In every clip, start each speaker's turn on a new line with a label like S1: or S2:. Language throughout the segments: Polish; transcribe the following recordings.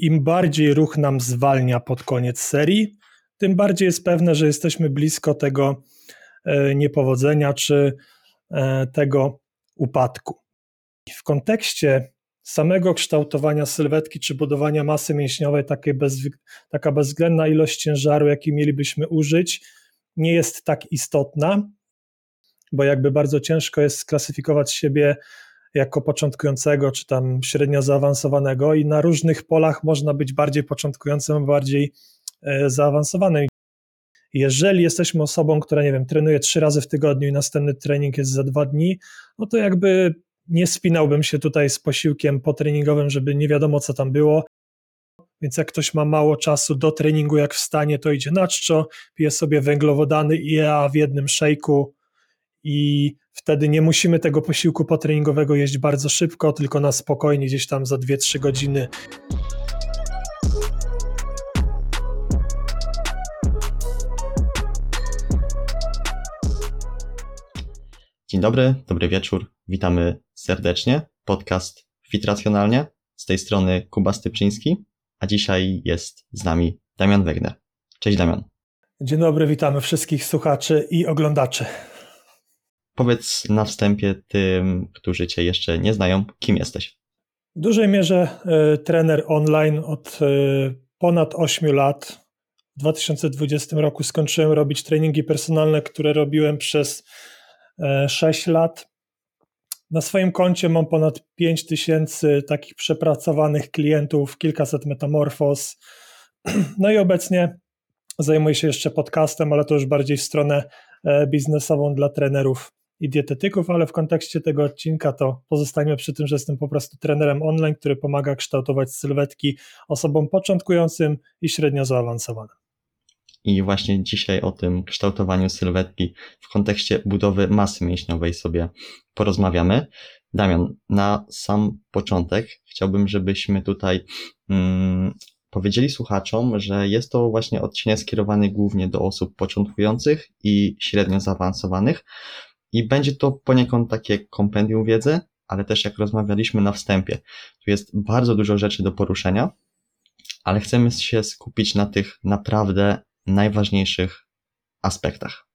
S1: im bardziej ruch nam zwalnia pod koniec serii, tym bardziej jest pewne, że jesteśmy blisko tego e, niepowodzenia czy e, tego upadku. W kontekście samego kształtowania sylwetki czy budowania masy mięśniowej, bez, taka bezwzględna ilość ciężaru, jaki mielibyśmy użyć, nie jest tak istotna, bo jakby bardzo ciężko jest sklasyfikować siebie jako początkującego, czy tam średnio zaawansowanego, i na różnych polach można być bardziej początkującym, bardziej e, zaawansowanym. Jeżeli jesteśmy osobą, która, nie wiem, trenuje trzy razy w tygodniu i następny trening jest za dwa dni, no to jakby nie spinałbym się tutaj z posiłkiem potreningowym, żeby nie wiadomo, co tam było. Więc jak ktoś ma mało czasu do treningu, jak wstanie, to idzie na czczo, pije sobie węglowodany IEA w jednym szejku i wtedy nie musimy tego posiłku potreningowego jeść bardzo szybko, tylko na spokojnie gdzieś tam za 2-3 godziny.
S2: Dzień dobry, dobry wieczór. Witamy serdecznie. Podcast Fit Racjonalnie. Z tej strony Kuba Stypczyński, a dzisiaj jest z nami Damian Wegner. Cześć Damian.
S1: Dzień dobry, witamy wszystkich słuchaczy i oglądaczy.
S2: Powiedz na wstępie tym, którzy Cię jeszcze nie znają, kim jesteś.
S1: W dużej mierze y, trener online od y, ponad 8 lat. W 2020 roku skończyłem robić treningi personalne, które robiłem przez 6 e, lat. Na swoim koncie mam ponad 5 tysięcy takich przepracowanych klientów, kilkaset metamorfoz. No i obecnie zajmuję się jeszcze podcastem, ale to już bardziej w stronę biznesową dla trenerów i dietetyków, ale w kontekście tego odcinka to pozostajemy przy tym, że jestem po prostu trenerem online, który pomaga kształtować sylwetki osobom początkującym i średnio zaawansowanym.
S2: I właśnie dzisiaj o tym kształtowaniu sylwetki w kontekście budowy masy mięśniowej sobie porozmawiamy. Damian, na sam początek chciałbym, żebyśmy tutaj mm, powiedzieli słuchaczom, że jest to właśnie odcinek skierowany głównie do osób początkujących i średnio zaawansowanych. I będzie to poniekąd takie kompendium wiedzy, ale też jak rozmawialiśmy na wstępie, tu jest bardzo dużo rzeczy do poruszenia, ale chcemy się skupić na tych naprawdę najważniejszych aspektach.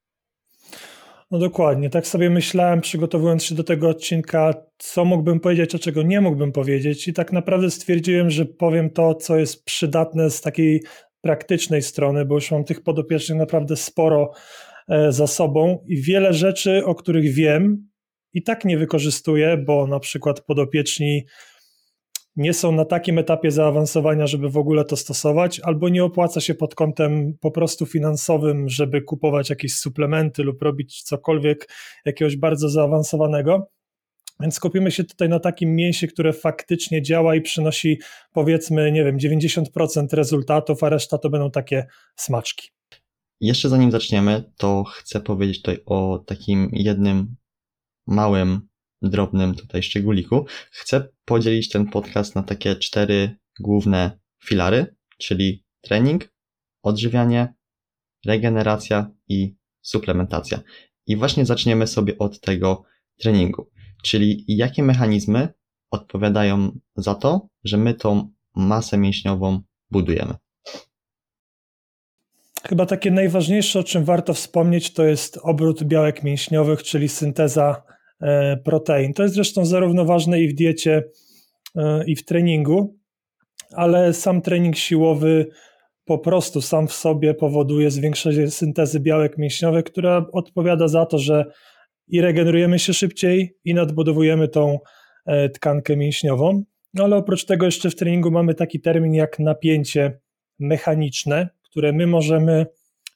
S1: No dokładnie, tak sobie myślałem, przygotowując się do tego odcinka, co mógłbym powiedzieć, a czego nie mógłbym powiedzieć, i tak naprawdę stwierdziłem, że powiem to, co jest przydatne z takiej praktycznej strony, bo już mam tych podopiecznych naprawdę sporo za sobą i wiele rzeczy, o których wiem, i tak nie wykorzystuję, bo na przykład podopieczni nie są na takim etapie zaawansowania, żeby w ogóle to stosować, albo nie opłaca się pod kątem po prostu finansowym, żeby kupować jakieś suplementy lub robić cokolwiek jakiegoś bardzo zaawansowanego. Więc skupimy się tutaj na takim mięsie, które faktycznie działa i przynosi powiedzmy, nie wiem, 90% rezultatów, a reszta to będą takie smaczki.
S2: Jeszcze zanim zaczniemy, to chcę powiedzieć tutaj o takim jednym małym drobnym tutaj szczególiku, chcę podzielić ten podcast na takie cztery główne filary, czyli trening, odżywianie, regeneracja i suplementacja. I właśnie zaczniemy sobie od tego treningu, czyli jakie mechanizmy odpowiadają za to, że my tą masę mięśniową budujemy.
S1: Chyba takie najważniejsze, o czym warto wspomnieć, to jest obrót białek mięśniowych, czyli synteza E, protein. To jest zresztą zarówno ważne i w diecie, e, i w treningu, ale sam trening siłowy po prostu sam w sobie powoduje zwiększenie syntezy białek mięśniowych, która odpowiada za to, że i regenerujemy się szybciej, i nadbudowujemy tą e, tkankę mięśniową. No ale oprócz tego jeszcze w treningu mamy taki termin jak napięcie mechaniczne, które my możemy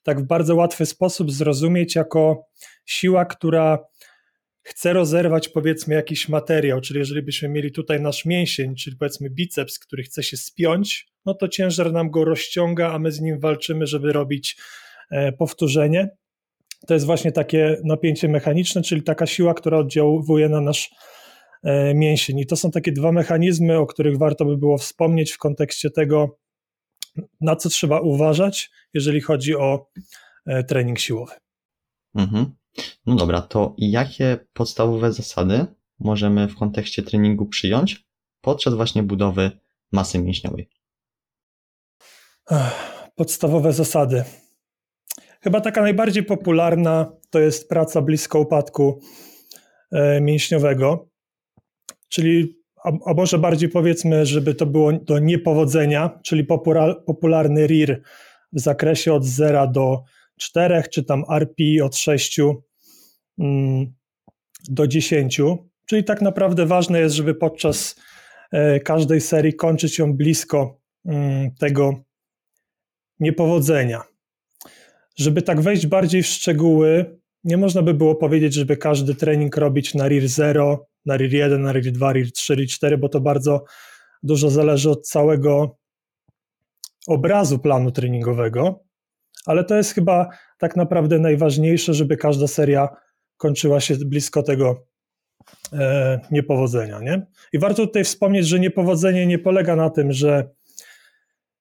S1: tak w bardzo łatwy sposób zrozumieć jako siła, która chce rozerwać powiedzmy jakiś materiał, czyli jeżeli byśmy mieli tutaj nasz mięsień, czyli powiedzmy biceps, który chce się spiąć, no to ciężar nam go rozciąga, a my z nim walczymy, żeby robić e, powtórzenie. To jest właśnie takie napięcie mechaniczne, czyli taka siła, która oddziałuje na nasz e, mięsień. I to są takie dwa mechanizmy, o których warto by było wspomnieć w kontekście tego, na co trzeba uważać, jeżeli chodzi o e, trening siłowy.
S2: Mhm. No dobra, to jakie podstawowe zasady możemy w kontekście treningu przyjąć podczas właśnie budowy masy mięśniowej?
S1: Podstawowe zasady. Chyba taka najbardziej popularna to jest praca blisko upadku e, mięśniowego, czyli a, a może bardziej powiedzmy, żeby to było do niepowodzenia, czyli popularny RIR w zakresie od 0 do 4, czy tam RP od 6 mm, do 10. Czyli tak naprawdę ważne jest, żeby podczas e, każdej serii kończyć ją blisko mm, tego niepowodzenia. Żeby tak wejść bardziej w szczegóły, nie można by było powiedzieć, żeby każdy trening robić na RIR 0, na RIR 1, na RIR 2, RIR 3, RIR 4, bo to bardzo dużo zależy od całego obrazu planu treningowego, ale to jest chyba tak naprawdę najważniejsze, żeby każda seria kończyła się blisko tego e, niepowodzenia. Nie? I warto tutaj wspomnieć, że niepowodzenie nie polega na tym, że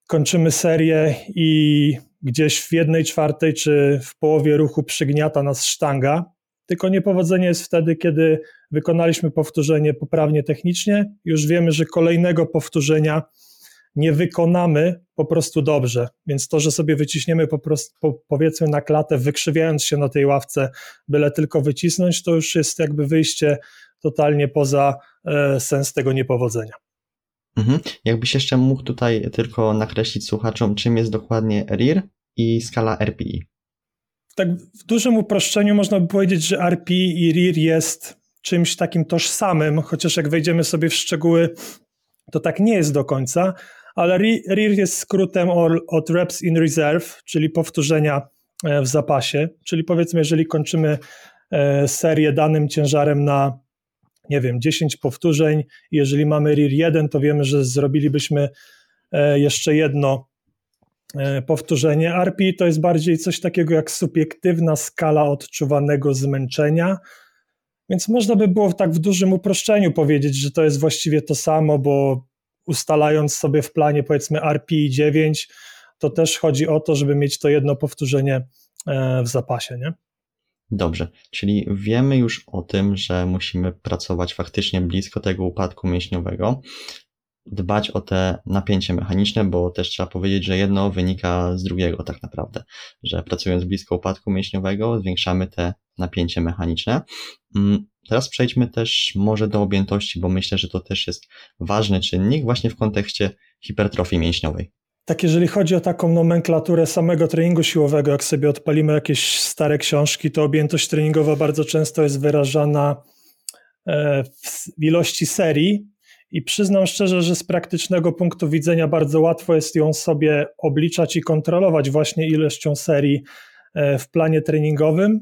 S1: kończymy serię i gdzieś w jednej czwartej czy w połowie ruchu przygniata nas sztanga, tylko niepowodzenie jest wtedy, kiedy wykonaliśmy powtórzenie poprawnie technicznie, już wiemy, że kolejnego powtórzenia nie wykonamy po prostu dobrze. Więc to, że sobie wyciśniemy po prostu, po, powiedzmy na klatę, wykrzywiając się na tej ławce, byle tylko wycisnąć, to już jest jakby wyjście totalnie poza e, sens tego niepowodzenia.
S2: Mhm. Jakbyś jeszcze mógł tutaj tylko nakreślić słuchaczom, czym jest dokładnie RIR i skala RPI?
S1: Tak w dużym uproszczeniu można by powiedzieć, że RPI i RIR jest czymś takim tożsamym, chociaż jak wejdziemy sobie w szczegóły, to tak nie jest do końca, ale RIR jest skrótem od Reps in Reserve, czyli powtórzenia e, w zapasie, czyli powiedzmy, jeżeli kończymy e, serię danym ciężarem na nie wiem, 10 powtórzeń. Jeżeli mamy RIR 1, to wiemy, że zrobilibyśmy e, jeszcze jedno powtórzenie. RP to jest bardziej coś takiego jak subiektywna skala odczuwanego zmęczenia. Więc można by było tak w dużym uproszczeniu powiedzieć, że to jest właściwie to samo, bo ustalając sobie w planie powiedzmy RPI 9, to też chodzi o to, żeby mieć to jedno powtórzenie e, w zapasie, nie?
S2: Dobrze, czyli wiemy już o tym, że musimy pracować faktycznie blisko tego upadku mięśniowego, dbać o te napięcie mechaniczne, bo też trzeba powiedzieć, że jedno wynika z drugiego tak naprawdę, że pracując blisko upadku mięśniowego zwiększamy te napięcie mechaniczne. Mm, teraz przejdźmy też może do objętości, bo myślę, że to też jest ważny czynnik właśnie w kontekście hipertrofii mięśniowej.
S1: Tak, jeżeli chodzi o taką nomenklaturę samego treningu siłowego, jak sobie odpalimy jakieś stare książki, to objętość treningowa bardzo często jest wyrażana e, w ilości serii. I przyznam szczerze, że z praktycznego punktu widzenia bardzo łatwo jest ją sobie obliczać i kontrolować właśnie ilością serii e, w planie treningowym,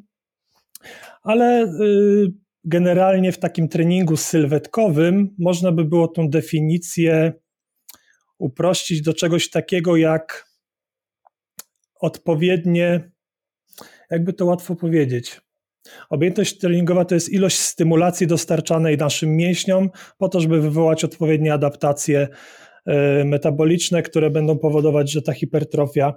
S1: ale y, generalnie w takim treningu sylwetkowym można by było tą definicję uprościć do czegoś takiego jak odpowiednie, jakby to łatwo powiedzieć. Objętość treningowa to jest ilość stymulacji dostarczanej naszym mięśniom po to, żeby wywołać odpowiednie adaptacje e, metaboliczne, które będą powodować, że ta hipertrofia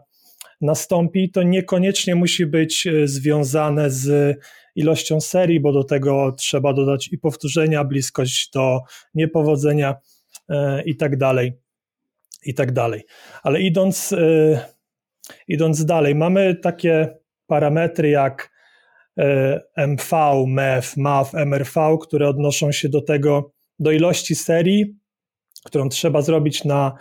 S1: nastąpi. To niekoniecznie musi być e, związane z ilością serii, bo do tego trzeba dodać i powtórzenia, bliskość do niepowodzenia e, i tak dalej i tak dalej. Ale idąc, yy, idąc dalej, mamy takie parametry jak MV, MEF, MAF, MRV, które odnoszą się do tego, do ilości serii, którą trzeba zrobić na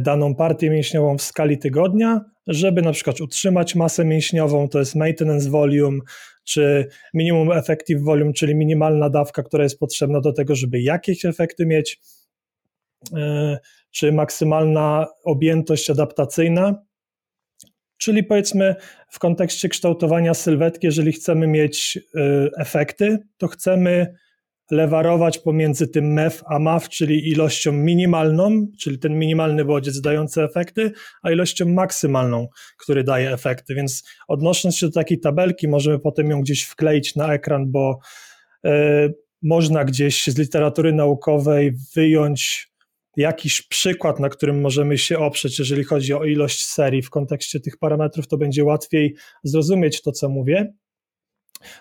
S1: daną partię mięśniową w skali tygodnia, żeby na przykład utrzymać masę mięśniową, to jest maintenance volume, czy minimum effective volume, czyli minimalna dawka, która jest potrzebna do tego, żeby jakieś efekty mieć czy maksymalna objętość adaptacyjna. Czyli powiedzmy w kontekście kształtowania sylwetki, jeżeli chcemy mieć y, efekty, to chcemy lewarować pomiędzy tym MEF a MAF, czyli ilością minimalną, czyli ten minimalny bodziec dający efekty, a ilością maksymalną, który daje efekty. Więc odnosząc się do takiej tabelki, możemy potem ją gdzieś wkleić na ekran, bo y, można gdzieś z literatury naukowej wyjąć jakiś przykład, na którym możemy się oprzeć, jeżeli chodzi o ilość serii w kontekście tych parametrów, to będzie łatwiej zrozumieć to, co mówię.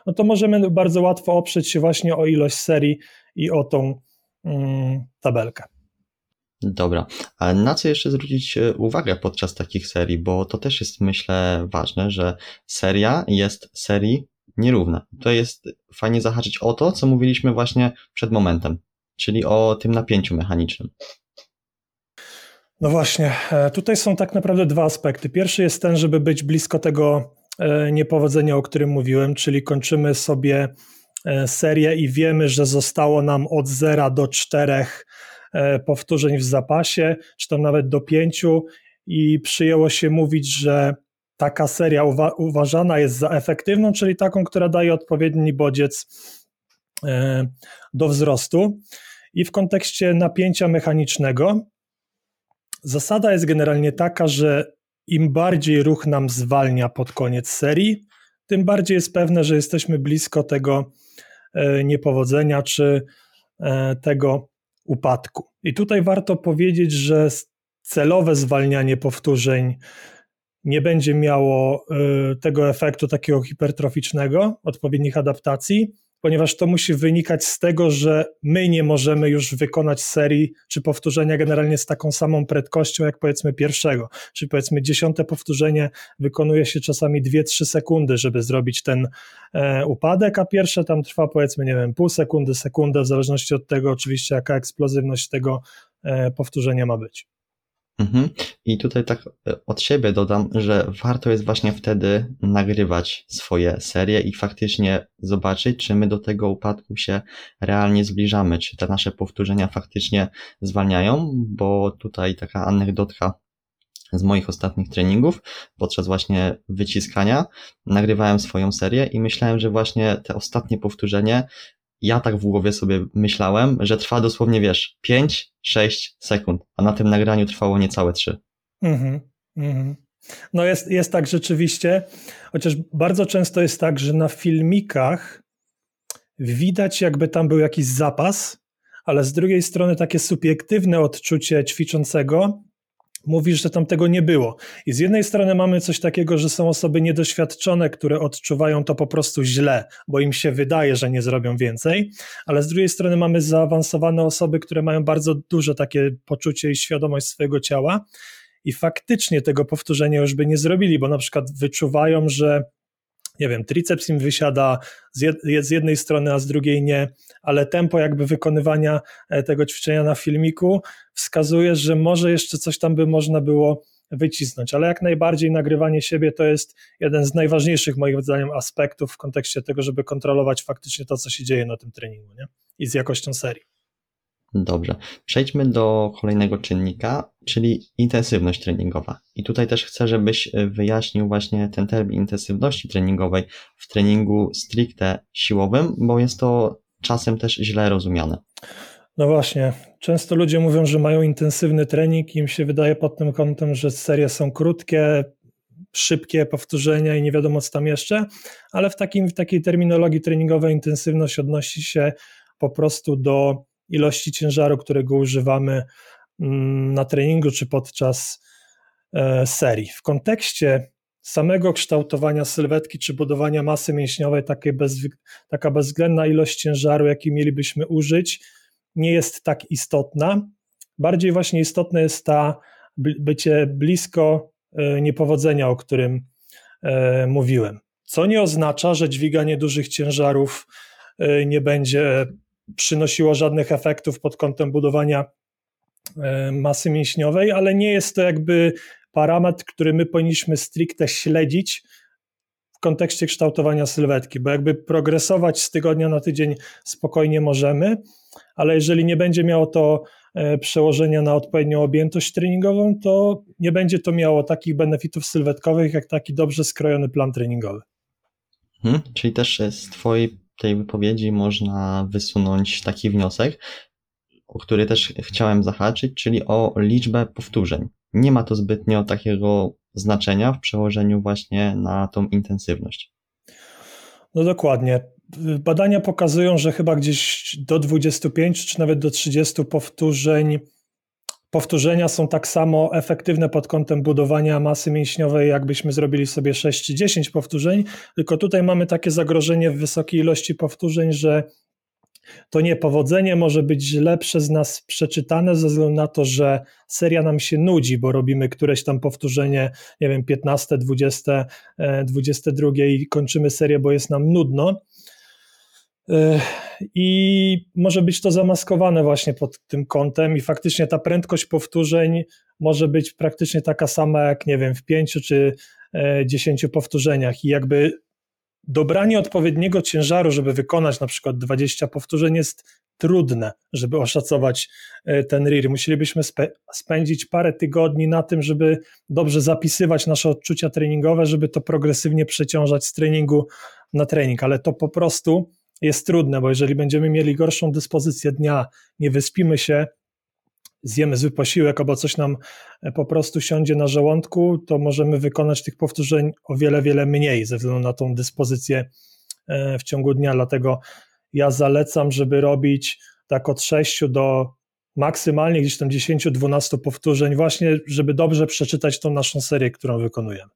S1: No to możemy bardzo łatwo oprzeć się właśnie o ilość serii i o tą mm, tabelkę.
S2: Dobra, a na co jeszcze zwrócić e, uwagę podczas takich serii, bo to też jest myślę ważne, że seria jest serii nierówna. To jest fajnie zahaczyć o to, co mówiliśmy właśnie przed momentem, czyli o tym napięciu mechanicznym.
S1: No właśnie, e, tutaj są tak naprawdę dwa aspekty. Pierwszy jest ten, żeby być blisko tego e, niepowodzenia, o którym mówiłem, czyli kończymy sobie serię i wiemy, że zostało nam od 0 do 4 E, powtórzeń w zapasie, czy tam nawet do pięciu i przyjęło się mówić, że taka seria uwa uważana jest za efektywną, czyli taką, która daje odpowiedni bodziec e, do wzrostu. I w kontekście napięcia mechanicznego zasada jest generalnie taka, że im bardziej ruch nam zwalnia pod koniec serii, tym bardziej jest pewne, że jesteśmy blisko tego e, niepowodzenia czy tego upadku. I tutaj warto powiedzieć, że celowe zwalnianie powtórzeń nie będzie miało y, tego efektu takiego hipertroficznego, odpowiednich adaptacji, ponieważ to musi wynikać z tego, że my nie możemy już wykonać serii czy powtórzenia generalnie z taką samą prędkością jak powiedzmy pierwszego. Czyli powiedzmy dziesiąte powtórzenie wykonuje się czasami 2-3 sekundy, żeby zrobić ten e, upadek, a pierwsze tam trwa powiedzmy, nie wiem, pół sekundy, sekundę, w zależności od tego oczywiście jaka eksplozywność tego e, powtórzenia ma być.
S2: Mhm. I tutaj tak e, od siebie dodam, że warto jest właśnie wtedy nagrywać swoje serie i faktycznie zobaczyć, czy my do tego upadku się realnie zbliżamy, czy te nasze powtórzenia faktycznie zwalniają, bo tutaj taka anegdotka z moich ostatnich treningów, podczas właśnie wyciskania, nagrywałem swoją serię i myślałem, że właśnie te ostatnie powtórzenie ja tak w głowie sobie myślałem, że trwa dosłownie, wiesz, 5-6 sekund, a na tym nagraniu trwało niecałe 3. Mhm,
S1: mhm. No jest, jest tak rzeczywiście, chociaż bardzo często jest tak, że na filmikach widać jakby tam był jakiś zapas, ale z drugiej strony takie subiektywne odczucie ćwiczącego mówisz, że tam tego nie było. I z jednej strony mamy coś takiego, że są osoby niedoświadczone, które odczuwają to po prostu źle, bo im się wydaje, że nie zrobią więcej, ale z drugiej strony mamy zaawansowane osoby, które mają bardzo duże takie poczucie i świadomość swojego ciała i faktycznie tego powtórzenia już by nie zrobili, bo na przykład wyczuwają, że nie wiem, triceps im wysiada z, jed, z jednej strony, a z drugiej nie, ale tempo jakby wykonywania e, tego ćwiczenia na filmiku wskazuje, że może jeszcze coś tam by można było wycisnąć, ale jak najbardziej nagrywanie siebie to jest jeden z najważniejszych moim zdaniem aspektów w kontekście tego, żeby kontrolować faktycznie to, co się dzieje na tym treningu nie? i z jakością serii.
S2: Dobrze. Przejdźmy do kolejnego czynnika, czyli intensywność treningowa. I tutaj też chcę, żebyś e, wyjaśnił właśnie ten termin intensywności treningowej w treningu stricte siłowym, bo jest to czasem też źle rozumiane.
S1: No właśnie, często ludzie mówią, że mają intensywny trening im się wydaje pod tym kątem, że serie są krótkie, szybkie powtórzenia i nie wiadomo co tam jeszcze, ale w, takim, w takiej terminologii treningowej intensywność odnosi się po prostu do ilości ciężaru, którego używamy mm, na treningu czy podczas e, serii. W kontekście samego kształtowania sylwetki czy budowania masy mięśniowej, taka bezwzględna ilość ciężaru, jaki mielibyśmy użyć, nie jest tak istotna. Bardziej właśnie istotne jest ta bycie blisko e, niepowodzenia, o którym e, mówiłem. Co nie oznacza, że dźwiganie dużych ciężarów nie będzie przynosiło żadnych efektów pod kątem budowania e, masy mięśniowej, ale nie jest to jakby parametr, który my powinniśmy stricte śledzić w kontekście kształtowania sylwetki, bo jakby progresować z tygodnia na tydzień spokojnie możemy, ale jeżeli nie będzie miało to e, przełożenia na odpowiednią objętość treningową, to nie będzie to miało takich benefitów sylwetkowych, jak taki dobrze skrojony plan treningowy.
S2: Hmm, czyli też z Twojej tej wypowiedzi można wysunąć taki wniosek, o który też chciałem zahaczyć, czyli o liczbę powtórzeń. Nie ma to zbytnio takiego znaczenia w przełożeniu właśnie na tą intensywność.
S1: No dokładnie. Badania pokazują, że chyba gdzieś do 25 czy nawet do 30 powtórzeń powtórzenia są tak samo efektywne pod kątem budowania masy mięśniowej, jakbyśmy zrobili sobie 6 czy 10 powtórzeń, tylko tutaj mamy takie zagrożenie w wysokiej ilości powtórzeń, że To niepowodzenie może być źle przez nas przeczytane ze względu na to, że seria nam się nudzi, bo robimy któreś tam powtórzenie, nie wiem, 15, 20, 22 i kończymy serię, bo jest nam nudno. E, I może być to zamaskowane właśnie pod tym kątem, i faktycznie ta prędkość powtórzeń może być praktycznie taka sama jak, nie wiem, w pięciu czy e, dziesięciu powtórzeniach. I jakby dobranie odpowiedniego ciężaru, żeby wykonać na przykład 20 powtórzeń jest trudne, żeby oszacować e, ten RIR. Musielibyśmy spe spędzić parę tygodni na tym, żeby dobrze zapisywać nasze odczucia treningowe, żeby to progresywnie przeciążać z treningu na trening, ale to po prostu jest trudne, bo jeżeli będziemy mieli gorszą dyspozycję dnia, nie wyspimy się, zjemy zły posiłek albo coś nam e, po prostu siądzie na żołądku, to możemy wykonać tych powtórzeń o wiele, wiele mniej ze względu na tą dyspozycję e, w ciągu dnia. Dlatego ja zalecam, żeby robić tak od 6 do maksymalnie gdzieś tam 10-12 powtórzeń, właśnie, żeby dobrze przeczytać tą naszą serię, którą wykonujemy.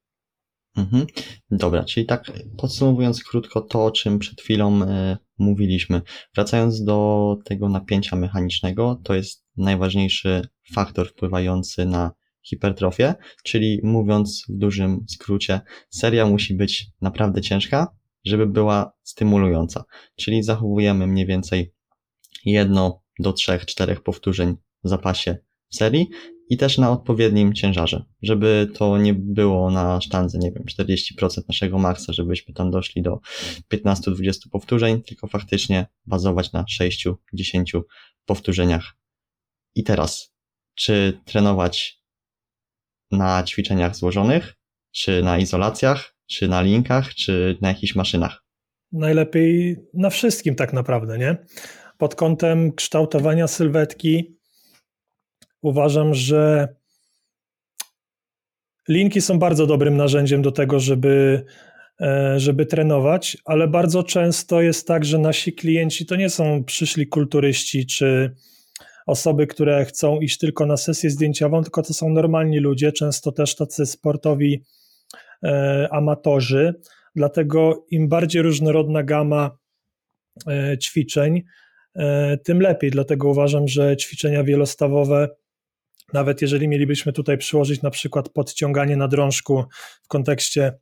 S2: Mhm. Dobra, czyli tak podsumowując krótko to, o czym przed chwilą y, mówiliśmy. Wracając do tego napięcia mechanicznego, to jest najważniejszy faktor wpływający na hipertrofię, czyli mówiąc w dużym skrócie, seria musi być naprawdę ciężka, żeby była stymulująca. Czyli zachowujemy mniej więcej jedno do trzech, czterech powtórzeń w zapasie serii i też na odpowiednim ciężarze, żeby to nie było na sztandze, nie wiem, 40% naszego maksa, żebyśmy tam doszli do 15-20 powtórzeń, tylko faktycznie bazować na 6-10 powtórzeniach. I teraz, czy trenować na ćwiczeniach złożonych, czy na izolacjach, czy na linkach, czy na jakichś maszynach?
S1: Najlepiej na wszystkim tak naprawdę, nie? Pod kątem kształtowania sylwetki uważam, że linki są bardzo dobrym narzędziem do tego, żeby, e, żeby trenować, ale bardzo często jest tak, że nasi klienci to nie są przyszli kulturyści czy osoby, które chcą iść tylko na sesję zdjęciową, tylko to są normalni ludzie, często też tacy sportowi e, amatorzy. Dlatego im bardziej różnorodna gama e, ćwiczeń, tym lepiej. Dlatego uważam, że ćwiczenia wielostawowe nawet jeżeli mielibyśmy tutaj przyłożyć na przykład podciąganie na drążku w kontekście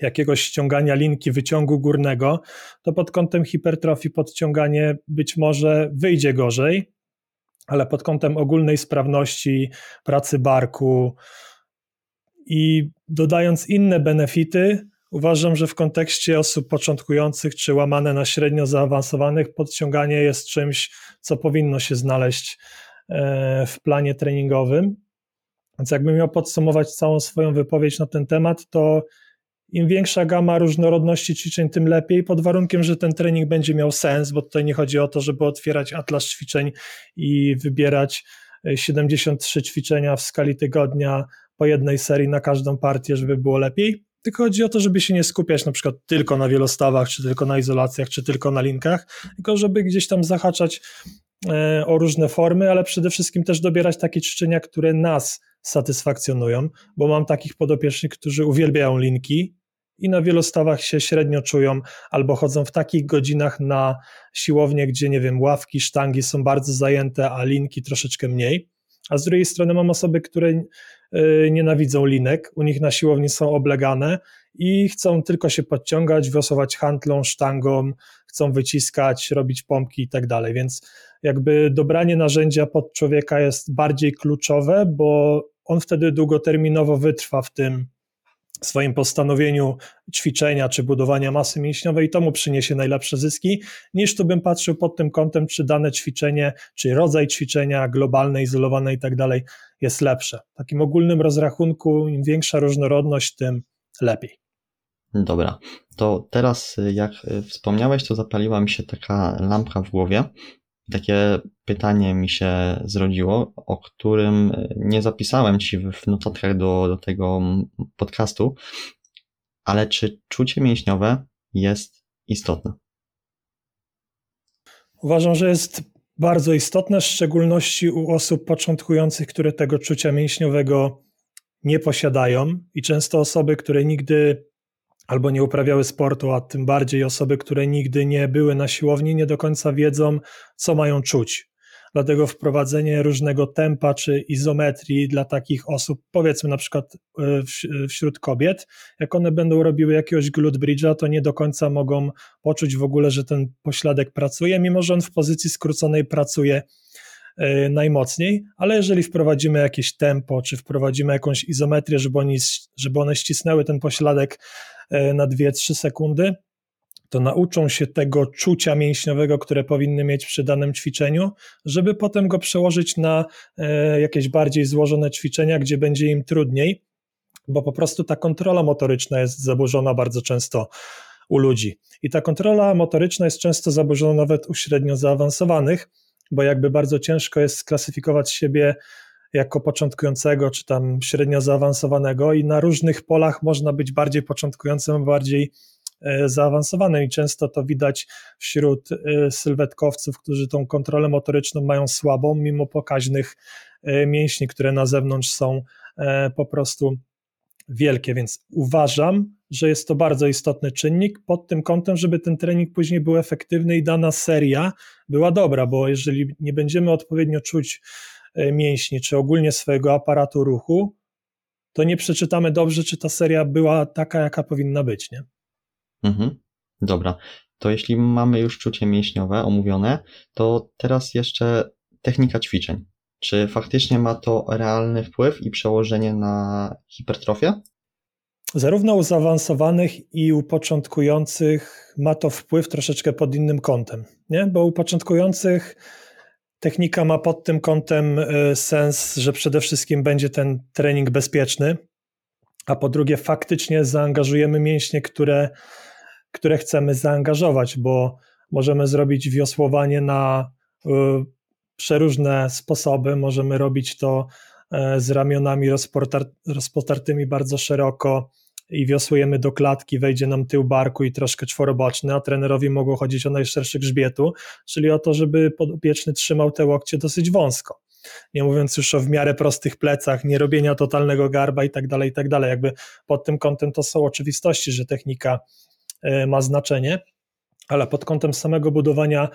S1: jakiegoś ściągania linki wyciągu górnego, to pod kątem hipertrofii podciąganie być może wyjdzie gorzej, ale pod kątem ogólnej sprawności pracy barku i dodając inne benefity, uważam, że w kontekście osób początkujących czy łamane na średnio zaawansowanych podciąganie jest czymś, co powinno się znaleźć w planie treningowym. Więc jakbym miał podsumować całą swoją wypowiedź na ten temat, to im większa gama różnorodności ćwiczeń, tym lepiej, pod warunkiem, że ten trening będzie miał sens, bo tutaj nie chodzi o to, żeby otwierać atlas ćwiczeń i wybierać 73 e, ćwiczenia w skali tygodnia po jednej serii na każdą partię, żeby było lepiej. Tylko chodzi o to, żeby się nie skupiać na przykład tylko na wielostawach, czy tylko na izolacjach, czy tylko na linkach, tylko żeby gdzieś tam zahaczać E, o różne formy, ale przede wszystkim też dobierać takie ćwiczenia, które nas satysfakcjonują, bo mam takich podopiecznych, którzy uwielbiają linki i na wielu stawach się średnio czują, albo chodzą w takich godzinach na siłownię, gdzie nie wiem, ławki, sztangi są bardzo zajęte, a linki troszeczkę mniej. A z drugiej strony mam osoby, które e, nienawidzą linek, u nich na siłowni są oblegane i chcą tylko się podciągać, wiosować handlą, sztangą, chcą wyciskać, robić pompki i tak dalej. Więc jakby dobranie narzędzia pod człowieka jest bardziej kluczowe, bo on wtedy długoterminowo wytrwa w tym swoim postanowieniu ćwiczenia czy budowania masy mięśniowej i to mu przyniesie najlepsze zyski, niż tu bym patrzył pod tym kątem, czy dane ćwiczenie, czy rodzaj ćwiczenia globalne, izolowane i tak dalej jest lepsze. W takim ogólnym rozrachunku, im większa różnorodność, tym lepiej.
S2: Dobra, to teraz jak wspomniałeś, to zapaliła mi się taka lampka w głowie, takie pytanie mi się zrodziło, o którym nie zapisałem ci w notatkach do, do tego podcastu, ale czy czucie mięśniowe jest istotne?
S1: Uważam, że jest bardzo istotne, w szczególności u osób początkujących, które tego czucia mięśniowego nie posiadają i często osoby, które nigdy albo nie uprawiały sportu, a tym bardziej osoby, które nigdy nie były na siłowni, nie do końca wiedzą, co mają czuć. Dlatego wprowadzenie różnego tempa czy izometrii dla takich osób, powiedzmy na przykład e, wśród kobiet, jak one będą robiły jakiegoś glute bridge'a, to nie do końca mogą poczuć w ogóle, że ten pośladek pracuje, mimo że on w pozycji skróconej pracuje najmocniej, ale jeżeli wprowadzimy jakieś tempo, czy wprowadzimy jakąś izometrię, żeby, oni, żeby one ścisnęły ten pośladek e, na 2-3 sekundy, to nauczą się tego czucia mięśniowego, które powinny mieć przy danym ćwiczeniu, żeby potem go przełożyć na e, jakieś bardziej złożone ćwiczenia, gdzie będzie im trudniej, bo po prostu ta kontrola motoryczna jest zaburzona bardzo często u ludzi. I ta kontrola motoryczna jest często zaburzona nawet u średnio zaawansowanych, bo jakby bardzo ciężko jest sklasyfikować siebie jako początkującego, czy tam średnio zaawansowanego, i na różnych polach można być bardziej początkującym, bardziej E, zaawansowane i często to widać wśród e, sylwetkowców, którzy tą kontrolę motoryczną mają słabą, mimo pokaźnych e, mięśni, które na zewnątrz są po prostu wielkie, więc uważam, że jest to bardzo istotny czynnik pod tym kątem, żeby ten trening później był efektywny i dana seria była dobra, bo jeżeli nie będziemy odpowiednio czuć mięśni, czy ogólnie swojego aparatu ruchu, to nie przeczytamy dobrze, czy ta seria była taka, jaka powinna być, nie?
S2: Mhm. Dobra. To jeśli mamy już czucie mięśniowe omówione, to teraz jeszcze technika ćwiczeń. Czy faktycznie ma to realny wpływ i przełożenie na hipertrofię?
S1: Zarówno u zaawansowanych i u początkujących ma to wpływ troszeczkę pod innym kątem, nie? bo u początkujących technika ma pod tym kątem e, sens, że przede wszystkim będzie ten trening bezpieczny, a po drugie faktycznie zaangażujemy mięśnie, które które chcemy zaangażować, bo możemy zrobić wiosłowanie na y, przeróżne sposoby. Możemy robić to e, z ramionami rozpotartymi bardzo szeroko i wiosłujemy do klatki, wejdzie nam tył barku i troszkę czworoboczny, a trenerowi mogło chodzić o najszerszy grzbietu, czyli o to, żeby podopieczny trzymał te łokcie dosyć wąsko. Nie mówiąc już o w miarę prostych plecach, nie robienia totalnego garba i tak dalej, i tak dalej. Jakby pod tym kątem to są oczywistości, że technika E, ma znaczenie. Ale pod kątem samego budowania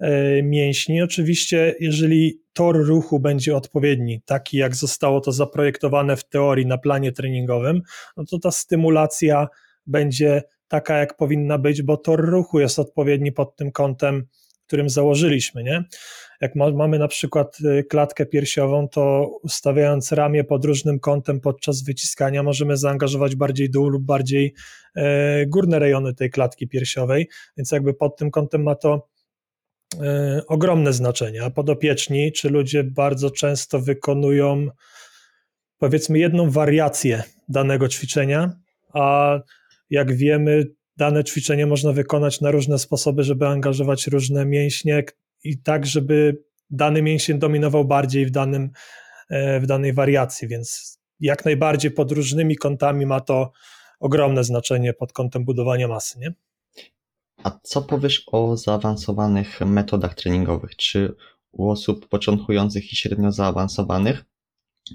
S1: e, mięśni, oczywiście, jeżeli tor ruchu będzie odpowiedni, taki jak zostało to zaprojektowane w teorii na planie treningowym, no to ta stymulacja będzie taka, jak powinna być, bo tor ruchu jest odpowiedni pod tym kątem którym założyliśmy. Nie? Jak ma, mamy na przykład y, klatkę piersiową, to ustawiając ramię pod różnym kątem podczas wyciskania, możemy zaangażować bardziej dół lub bardziej e, górne rejony tej klatki piersiowej, więc jakby pod tym kątem ma to e, ogromne znaczenie. A podopieczni, czy ludzie bardzo często wykonują powiedzmy jedną wariację danego ćwiczenia, a jak wiemy, dane ćwiczenie można wykonać na różne sposoby, żeby angażować różne mięśnie i tak, żeby dany mięsień dominował bardziej w, danym, e, w danej wariacji, więc jak najbardziej pod różnymi kątami ma to ogromne znaczenie pod kątem budowania masy, nie?
S2: A co powiesz o zaawansowanych metodach treningowych? Czy u osób początkujących i średnio zaawansowanych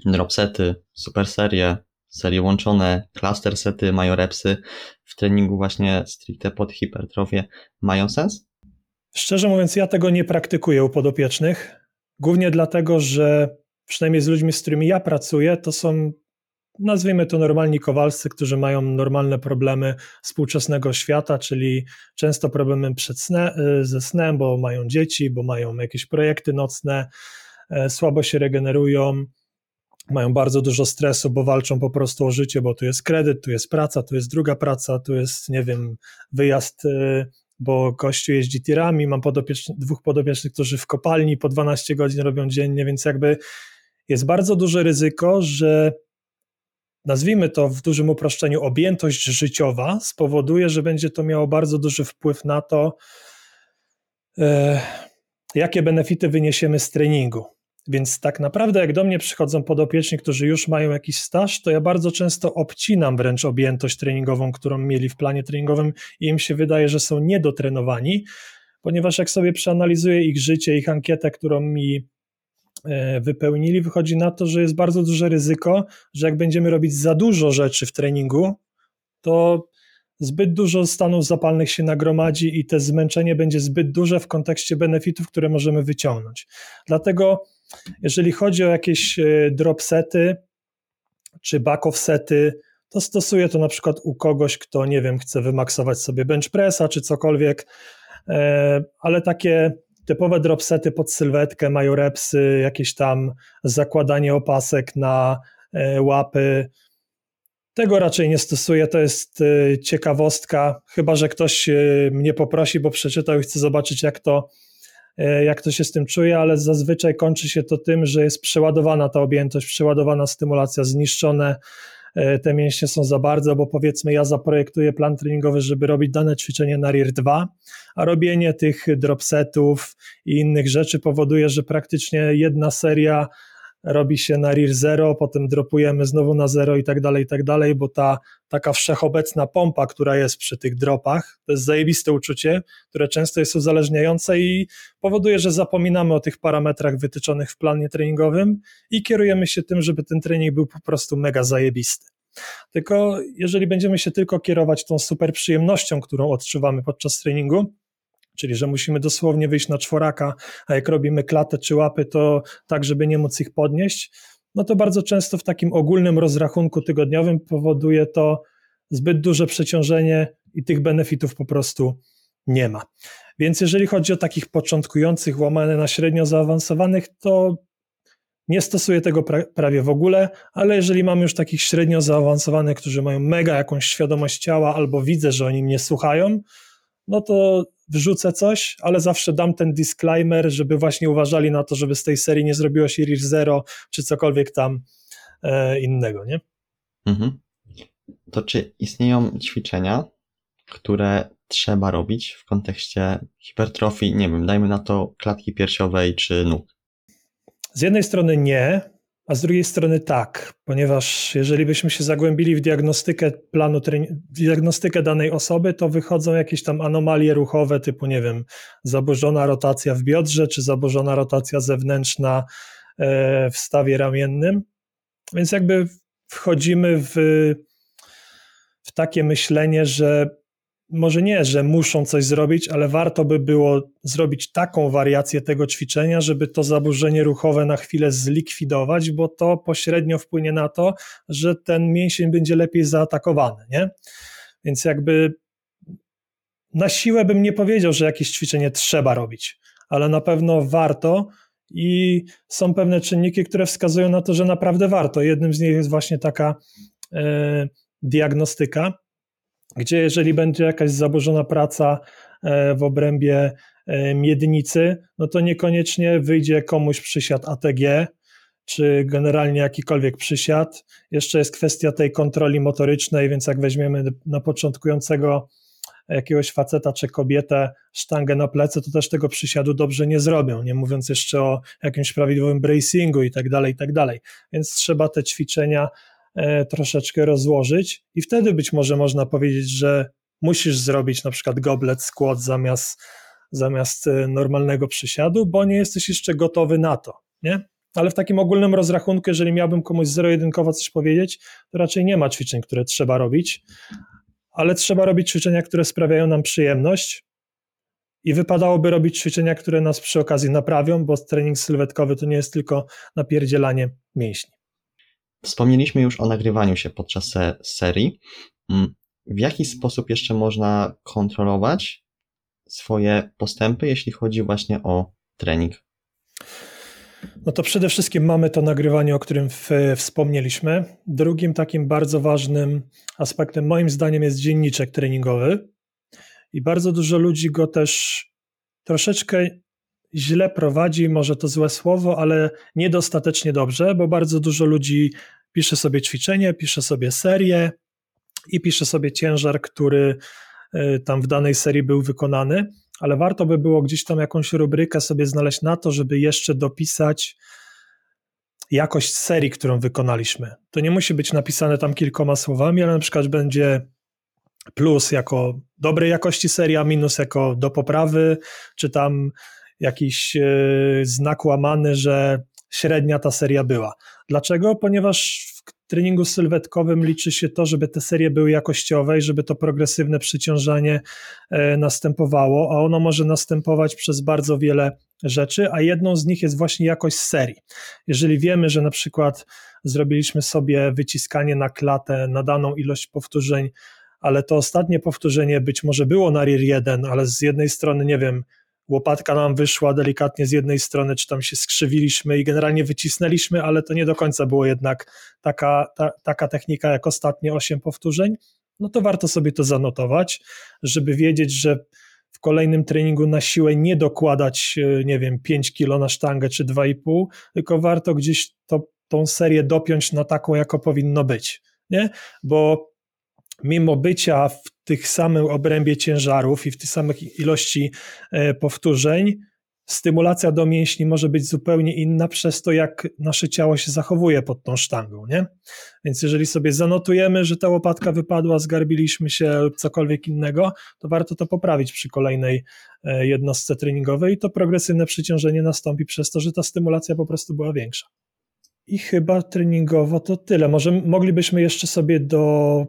S2: dropsety, super serie, serie łączone, cluster sety, majorepsy w treningu właśnie stricte pod hipertrofię mają sens?
S1: Szczerze mówiąc, ja tego nie praktykuję u podopiecznych, głównie dlatego, że przynajmniej z ludźmi, z którymi ja pracuję, to są nazwijmy to normalni kowalscy, którzy mają normalne problemy współczesnego świata, czyli często problemy przed sne, ze snem, bo mają dzieci, bo mają jakieś projekty nocne, e, słabo się regenerują, mają bardzo dużo stresu, bo walczą po prostu o życie, bo tu jest kredyt, tu jest praca, tu jest druga praca, tu jest, nie wiem, wyjazd, y, bo gościu jeździ tirami, mam dwóch podopiecznych, którzy w kopalni po 12 godzin robią dziennie, więc jakby jest bardzo duże ryzyko, że nazwijmy to w dużym uproszczeniu objętość życiowa spowoduje, że będzie to miało bardzo duży wpływ na to, e, jakie benefity wyniesiemy z treningu. Więc tak naprawdę, jak do mnie przychodzą podopieczni, którzy już mają jakiś staż, to ja bardzo często obcinam wręcz objętość treningową, którą mieli w planie treningowym i im się wydaje, że są niedotrenowani, ponieważ jak sobie przeanalizuję ich życie, ich ankietę, którą mi e, wypełnili, wychodzi na to, że jest bardzo duże ryzyko, że jak będziemy robić za dużo rzeczy w treningu, to zbyt dużo stanów zapalnych się nagromadzi i te zmęczenie będzie zbyt duże w kontekście benefitów, które możemy wyciągnąć. Dlatego, jeżeli chodzi o jakieś e, dropsety czy back offsety, to stosuję to na przykład u kogoś, kto, nie wiem, chce wymaksować sobie bench pressa czy cokolwiek, e, ale takie typowe dropsety pod sylwetkę, mają repsy, jakieś tam zakładanie opasek na e, łapy, tego raczej nie stosuję, to jest ciekawostka, chyba że ktoś mnie poprosi, bo przeczytał i chce zobaczyć, jak to, jak to się z tym czuje, ale zazwyczaj kończy się to tym, że jest przeładowana ta objętość, przeładowana stymulacja, zniszczone te mięśnie są za bardzo, bo powiedzmy ja zaprojektuję plan treningowy, żeby robić dane ćwiczenie na RIR 2, a robienie tych dropsetów i innych rzeczy powoduje, że praktycznie jedna seria robi się na RIR 0, potem dropujemy znowu na 0 i tak dalej, i tak dalej, bo ta taka wszechobecna pompa, która jest przy tych dropach, to jest zajebiste uczucie, które często jest uzależniające i powoduje, że zapominamy o tych parametrach wytyczonych w planie treningowym i kierujemy się tym, żeby ten trening był po prostu mega zajebisty. Tylko jeżeli będziemy się tylko kierować tą super przyjemnością, którą odczuwamy podczas treningu, czyli że musimy dosłownie wyjść na czworaka, a jak robimy klatę czy łapy, to tak, żeby nie móc ich podnieść, no to bardzo często w takim ogólnym rozrachunku tygodniowym powoduje to zbyt duże przeciążenie i tych benefitów po prostu nie ma. Więc jeżeli chodzi o takich początkujących, łamane na średnio zaawansowanych, to nie stosuję tego pra prawie w ogóle, ale jeżeli mam już takich średnio zaawansowanych, którzy mają mega jakąś świadomość ciała, albo widzę, że oni mnie słuchają, no to wrzucę coś, ale zawsze dam ten disclaimer, żeby właśnie uważali na to, żeby z tej serii nie zrobiło się Reach Zero, czy cokolwiek tam e, innego, nie? Mhm.
S2: To czy istnieją ćwiczenia, które trzeba robić w kontekście hipertrofii, nie wiem, dajmy na to klatki piersiowej czy nóg?
S1: Z jednej strony nie, a z drugiej strony tak, ponieważ jeżeli byśmy się zagłębili w diagnostykę planu, diagnostykę danej osoby, to wychodzą jakieś tam anomalie ruchowe, typu, nie wiem, zaburzona rotacja w biodrze, czy zaburzona rotacja zewnętrzna e, w stawie ramiennym. Więc jakby wchodzimy w, w takie myślenie, że może nie, że muszą coś zrobić, ale warto by było zrobić taką wariację tego ćwiczenia, żeby to zaburzenie ruchowe na chwilę zlikwidować, bo to pośrednio wpłynie na to, że ten mięsień będzie lepiej zaatakowany, nie? Więc jakby na siłę bym nie powiedział, że jakieś ćwiczenie trzeba robić, ale na pewno warto i są pewne czynniki, które wskazują na to, że naprawdę warto. Jednym z nich jest właśnie taka e, diagnostyka gdzie jeżeli będzie jakaś zaburzona praca e, w obrębie e, miednicy, no to niekoniecznie wyjdzie komuś przysiad ATG, czy generalnie jakikolwiek przysiad. Jeszcze jest kwestia tej kontroli motorycznej, więc jak weźmiemy na początkującego jakiegoś faceta czy kobietę sztangę na plecy, to też tego przysiadu dobrze nie zrobią, nie mówiąc jeszcze o jakimś prawidłowym bracingu i tak dalej, i tak dalej. Więc trzeba te ćwiczenia troszeczkę rozłożyć i wtedy być może można powiedzieć, że musisz zrobić na przykład goblet squat zamiast, zamiast e, normalnego przysiadu, bo nie jesteś jeszcze gotowy na to, nie? Ale w takim ogólnym rozrachunku, jeżeli miałbym komuś zero-jedynkowo coś powiedzieć, to raczej nie ma ćwiczeń, które trzeba robić, ale trzeba robić ćwiczenia, które sprawiają nam przyjemność i wypadałoby robić ćwiczenia, które nas przy okazji naprawią, bo trening sylwetkowy to nie jest tylko napierdzielanie mięśni.
S2: Wspomnieliśmy już o nagrywaniu się podczas serii. Mm, w jaki sposób jeszcze można kontrolować swoje postępy, jeśli chodzi właśnie o trening?
S1: No to przede wszystkim mamy to nagrywanie, o którym w, wspomnieliśmy. Drugim takim bardzo ważnym aspektem, moim zdaniem, jest dzienniczek treningowy. I bardzo dużo ludzi go też troszeczkę źle prowadzi, może to złe słowo, ale niedostatecznie dobrze, bo bardzo dużo ludzi pisze sobie ćwiczenie, pisze sobie serię i pisze sobie ciężar, który e, tam w danej serii był wykonany, ale warto by było gdzieś tam jakąś rubrykę sobie znaleźć na to, żeby jeszcze dopisać jakość serii, którą wykonaliśmy. To nie musi być napisane tam kilkoma słowami, ale na przykład będzie plus jako dobrej jakości seria, minus jako do poprawy, czy tam jakiś e, znak łamany, że średnia ta seria była. Dlaczego? Ponieważ treningu sylwetkowym liczy się to, żeby te serie były jakościowe i żeby to progresywne przyciążanie e, następowało, a ono może następować przez bardzo wiele rzeczy, a jedną z nich jest właśnie jakość serii. Jeżeli wiemy, że na przykład zrobiliśmy sobie wyciskanie na klatę na daną ilość powtórzeń, ale to ostatnie powtórzenie być może było na RIR 1, ale z jednej strony, nie wiem, łopatka nam wyszła delikatnie z jednej strony, czy tam się skrzywiliśmy i generalnie wycisnęliśmy, ale to nie do końca było jednak taka, ta, taka technika jak ostatnie 8 powtórzeń, no to warto sobie to zanotować, żeby wiedzieć, że w kolejnym treningu na siłę nie dokładać, e, nie wiem, 5 kilo na sztangę czy 2,5, tylko warto gdzieś to, tą serię dopiąć na taką, jako powinno być, nie? Bo mimo bycia w tych samym obrębie ciężarów i w tych samych ilości e, powtórzeń, stymulacja do mięśni może być zupełnie inna przez to, jak nasze ciało się zachowuje pod tą sztangą, nie? Więc jeżeli sobie zanotujemy, że ta łopatka wypadła, zgarbiliśmy się lub cokolwiek innego, to warto to poprawić przy kolejnej e, jednostce treningowej i to progresywne przyciążenie nastąpi przez to, że ta stymulacja po prostu była większa. I chyba treningowo to tyle. Może moglibyśmy jeszcze sobie do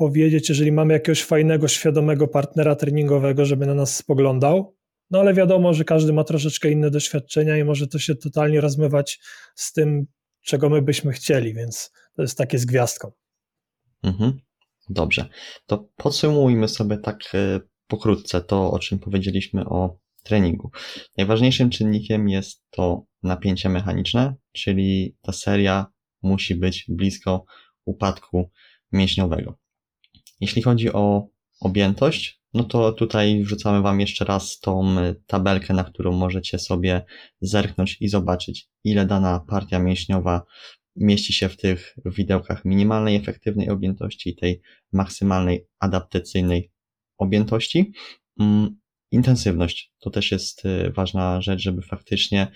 S1: powiedzieć, jeżeli mamy jakiegoś fajnego, świadomego partnera treningowego, żeby na nas spoglądał. No ale wiadomo, że każdy ma troszeczkę inne doświadczenia i może to się totalnie rozmywać z tym, czego my byśmy chcieli, więc to jest takie z gwiazdką.
S2: Mhm. Dobrze. To podsumujmy sobie tak e, pokrótce to, o czym powiedzieliśmy o treningu. Najważniejszym czynnikiem jest to napięcie mechaniczne, czyli ta seria musi być blisko upadku mięśniowego. Jeśli chodzi o objętość, no to tutaj wrzucamy Wam jeszcze raz tą tabelkę, na którą możecie sobie zerknąć i zobaczyć, ile dana partia mięśniowa mieści się w tych widełkach minimalnej efektywnej objętości i tej maksymalnej adaptacyjnej objętości. Mm, intensywność to też jest y, ważna rzecz, żeby faktycznie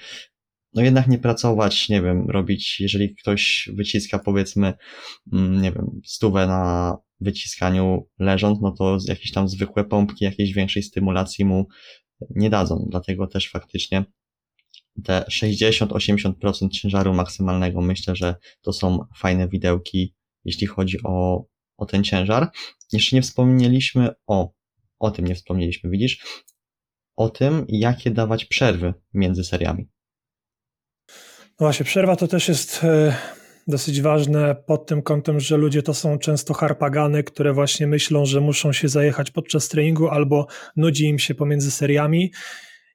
S2: no jednak nie pracować, nie wiem, robić, jeżeli ktoś wyciska powiedzmy, mm, nie wiem, stówę na wyciskaniu leżąc, no to jakieś tam zwykłe pompki jakiejś większej stymulacji mu nie dadzą. Dlatego też faktycznie te 60-80% ciężaru maksymalnego myślę, że to są fajne widełki, jeśli chodzi o, o ten ciężar. Jeszcze nie wspomnieliśmy o, o tym nie wspomnieliśmy, widzisz? O tym, jakie dawać przerwy między seriami.
S1: No właśnie, przerwa to też jest e, dosyć ważne pod tym kątem, że ludzie to są często harpagany, które właśnie myślą, że muszą się zajechać podczas treningu albo nudzi im się pomiędzy seriami.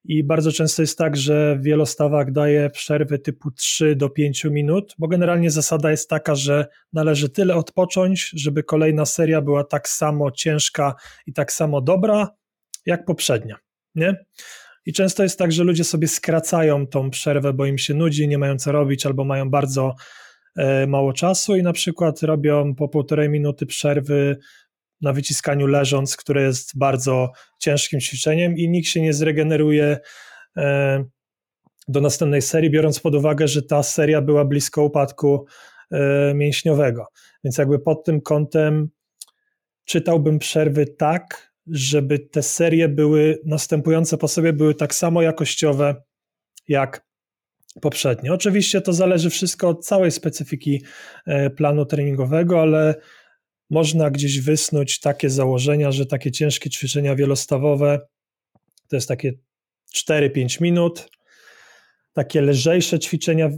S1: I bardzo często jest tak, że wielostawak daje przerwy typu 3 do 5 minut, bo generalnie zasada jest taka, że należy tyle odpocząć, żeby kolejna seria była tak samo ciężka i tak samo dobra, jak poprzednia. Nie? I często jest tak, że ludzie sobie skracają tą przerwę, bo im się nudzi, nie mają co robić, albo mają bardzo mało czasu i na przykład robią po półtorej minuty przerwy na wyciskaniu leżąc, które jest bardzo ciężkim ćwiczeniem i nikt się nie zregeneruje e, do następnej serii, biorąc pod uwagę, że ta seria była blisko upadku e, mięśniowego. Więc jakby pod tym kątem czytałbym przerwy tak, żeby te serie były następujące po sobie, były tak samo jakościowe jak poprzednie. Oczywiście to zależy wszystko od całej specyfiki e, planu treningowego, ale można gdzieś wysnuć takie założenia, że takie ciężkie ćwiczenia wielostawowe to jest takie 4-5 minut. Takie lżejsze ćwiczenia,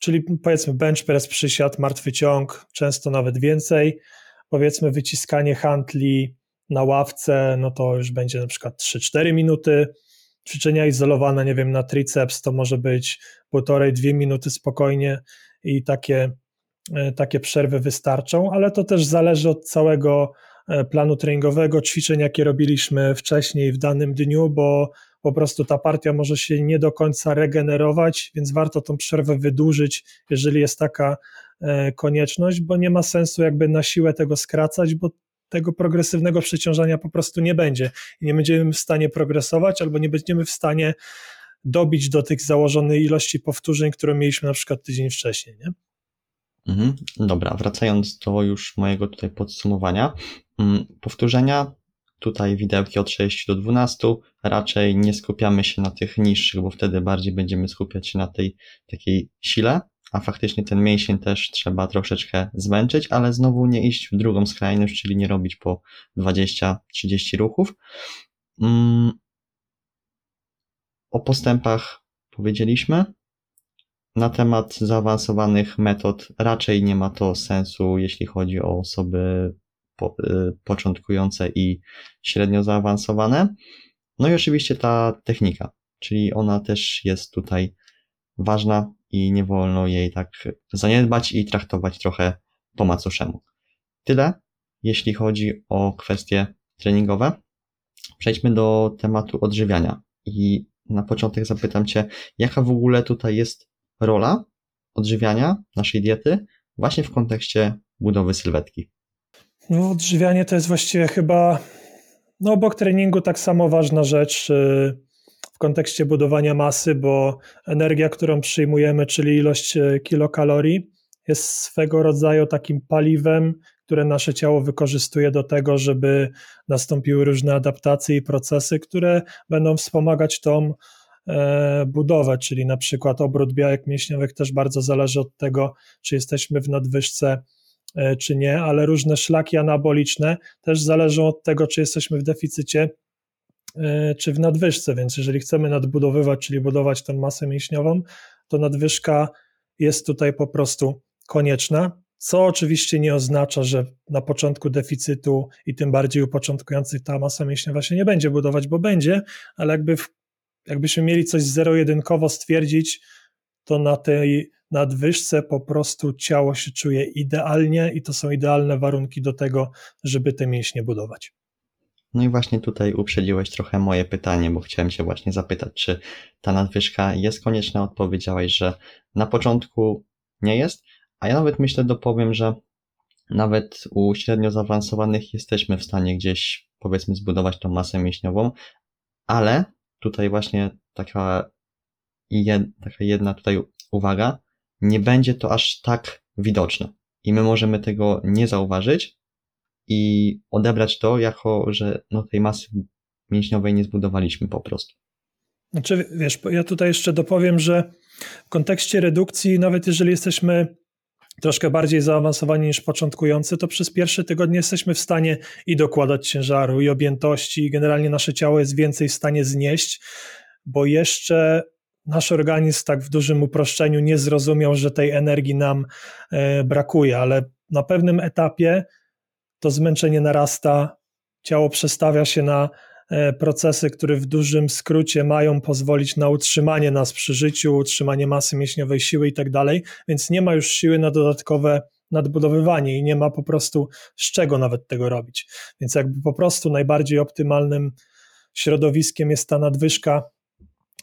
S1: czyli powiedzmy bench press, przysiad, martwy ciąg, często nawet więcej. Powiedzmy wyciskanie handli na ławce, no to już będzie na przykład 3-4 minuty. Ćwiczenia izolowane, nie wiem, na triceps to może być półtorej, dwie minuty spokojnie i takie, e, takie przerwy wystarczą, ale to też zależy od całego e, planu treningowego, ćwiczeń, jakie robiliśmy wcześniej w danym dniu, bo po prostu ta partia może się nie do końca regenerować, więc warto tą przerwę wydłużyć, jeżeli jest taka e, konieczność, bo nie ma sensu jakby na siłę tego skracać, bo tego progresywnego przeciążania po prostu nie będzie nie będziemy w stanie progresować albo nie będziemy w stanie dobić do tych założonej ilości powtórzeń, które mieliśmy na przykład tydzień wcześniej, nie?
S2: Mhm. Dobra, wracając do już mojego tutaj podsumowania. Mm, powtórzenia, tutaj widełki od 6 do 12, raczej nie skupiamy się na tych niższych, bo wtedy bardziej będziemy skupiać się na tej takiej sile, a faktycznie ten mięsień też trzeba troszeczkę zmęczyć, ale znowu nie iść w drugą skrajność, czyli nie robić po 20-30 ruchów. Mm. O postępach powiedzieliśmy. Na temat zaawansowanych metod raczej nie ma to sensu, jeśli chodzi o osoby po, y, początkujące i średnio zaawansowane. No i oczywiście ta technika, czyli ona też jest tutaj ważna i nie wolno jej tak zaniedbać i traktować trochę po macoszemu. Tyle, jeśli chodzi o kwestie treningowe. Przejdźmy do tematu odżywiania. I na początek zapytam Cię, jaka w ogóle tutaj jest rola odżywiania naszej diety właśnie w kontekście budowy sylwetki?
S1: No, odżywianie to jest właściwie chyba, no obok treningu tak samo ważna rzecz y, w kontekście budowania masy, bo energia, którą przyjmujemy, czyli ilość y, kilokalorii, jest swego rodzaju takim paliwem, które nasze ciało wykorzystuje do tego, żeby nastąpiły różne adaptacje i procesy, które będą wspomagać tą e, budowę, czyli na przykład obrót białek mięśniowych też bardzo zależy od tego, czy jesteśmy w nadwyżce E, czy nie, ale różne szlaki anaboliczne też zależą od tego, czy jesteśmy w deficycie, e, czy w nadwyżce. Więc jeżeli chcemy nadbudowywać, czyli budować tę masę mięśniową, to nadwyżka jest tutaj po prostu konieczna. Co oczywiście nie oznacza, że na początku deficytu i tym bardziej u początkujących ta masa mięśniowa się nie będzie budować, bo będzie, ale jakby w, jakbyśmy mieli coś zero-jedynkowo stwierdzić, to na tej nadwyżce po prostu ciało się czuje idealnie i to są idealne warunki do tego, żeby te mięśnie budować.
S2: No i właśnie tutaj uprzedziłeś trochę moje pytanie, bo chciałem się właśnie zapytać, czy ta nadwyżka jest konieczna? Odpowiedziałeś, że na początku nie jest, a ja nawet myślę, dopowiem, że nawet u średnio zaawansowanych jesteśmy w stanie gdzieś, powiedzmy, zbudować tą masę mięśniową, ale tutaj właśnie taka, jed, taka jedna tutaj uwaga, nie będzie to aż tak widoczne. I my możemy tego nie zauważyć i odebrać to jako, że no tej masy mięśniowej nie zbudowaliśmy po prostu.
S1: Znaczy, wiesz, ja tutaj jeszcze dopowiem, że w kontekście redukcji, nawet jeżeli jesteśmy troszkę bardziej zaawansowani niż początkujący, to przez pierwsze tygodnie jesteśmy w stanie i dokładać ciężaru, i objętości, i generalnie nasze ciało jest więcej w stanie znieść, bo jeszcze nasz organizm tak w dużym uproszczeniu nie zrozumiał, że tej energii nam e, brakuje, ale na pewnym etapie to zmęczenie narasta, ciało przestawia się na e, procesy, które w dużym skrócie mają pozwolić na utrzymanie nas przy życiu, utrzymanie masy mięśniowej, siły i tak dalej, więc nie ma już siły na dodatkowe nadbudowywanie i nie ma po prostu z czego nawet tego robić. Więc jakby po prostu najbardziej optymalnym środowiskiem jest ta nadwyżka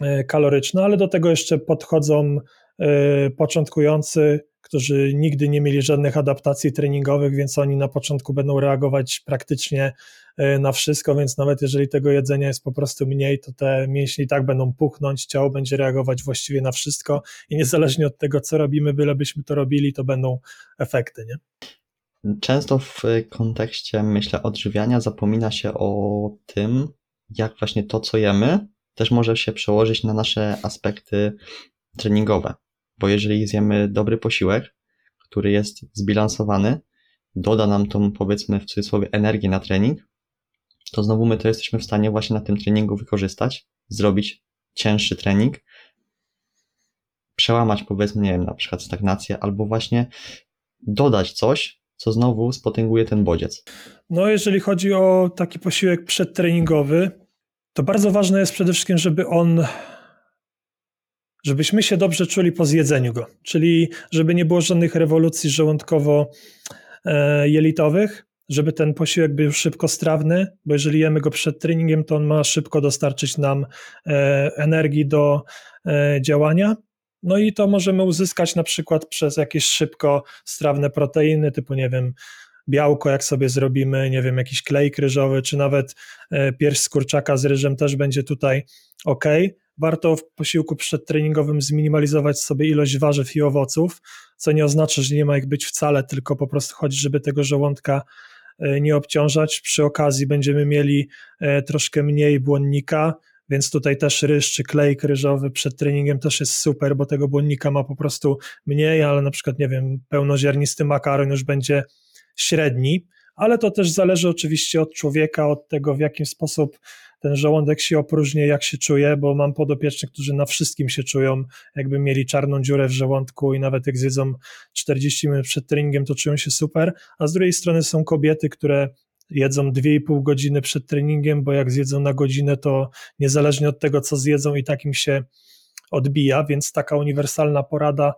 S1: E, kaloryczna, ale do tego jeszcze podchodzą e, początkujący, którzy nigdy nie mieli żadnych adaptacji treningowych, więc oni na początku będą reagować praktycznie e, na wszystko, więc nawet jeżeli tego jedzenia jest po prostu mniej, to te mięśnie i tak będą puchnąć, ciało będzie reagować właściwie na wszystko i niezależnie od tego, co robimy, bylebyśmy to robili, to będą efekty, nie?
S2: Często w kontekście, myślę, odżywiania zapomina się o tym, jak właśnie to, co jemy, też może się przełożyć na nasze aspekty treningowe. Bo jeżeli zjemy dobry posiłek, który jest zbilansowany, doda nam tą, powiedzmy w cudzysłowie, energię na trening, to znowu my to jesteśmy w stanie właśnie na tym treningu wykorzystać, zrobić cięższy trening, przełamać, powiedzmy, nie wiem, na przykład stagnację, albo właśnie dodać coś, co znowu spotęguje ten bodziec.
S1: No, jeżeli chodzi o taki posiłek przedtreningowy, to bardzo ważne jest przede wszystkim, żeby on, żebyśmy się dobrze czuli po zjedzeniu go, czyli żeby nie było żadnych rewolucji żołądkowo-jelitowych, żeby ten posiłek był szybko strawny, bo jeżeli jemy go przed treningiem, to on ma szybko dostarczyć nam e, energii do e, działania. No i to możemy uzyskać na przykład przez jakieś szybko strawne proteiny, typu nie wiem, białko, jak sobie zrobimy, nie wiem, jakiś klej kryżowy, czy nawet e, pierś z kurczaka z ryżem też będzie tutaj ok. Warto w posiłku przedtreningowym zminimalizować sobie ilość warzyw i owoców, co nie oznacza, że nie ma ich być wcale, tylko po prostu chodzi, żeby tego żołądka e, nie obciążać. Przy okazji będziemy mieli e, troszkę mniej błonnika, więc tutaj też ryż czy klejk ryżowy przed treningiem też jest super, bo tego błonnika ma po prostu mniej, ale na przykład, nie wiem, pełnoziarnisty makaron już będzie średni, ale to też zależy oczywiście od człowieka, od tego, w jaki sposób ten żołądek się opróżnia, jak się czuje, bo mam podopiecznych, którzy na wszystkim się czują, jakby mieli czarną dziurę w żołądku i nawet jak zjedzą 40 minut przed treningiem, to czują się super, a z drugiej strony są kobiety, które jedzą 2,5 godziny przed treningiem, bo jak zjedzą na godzinę, to niezależnie od tego, co zjedzą, i tak im się odbija, więc taka uniwersalna porada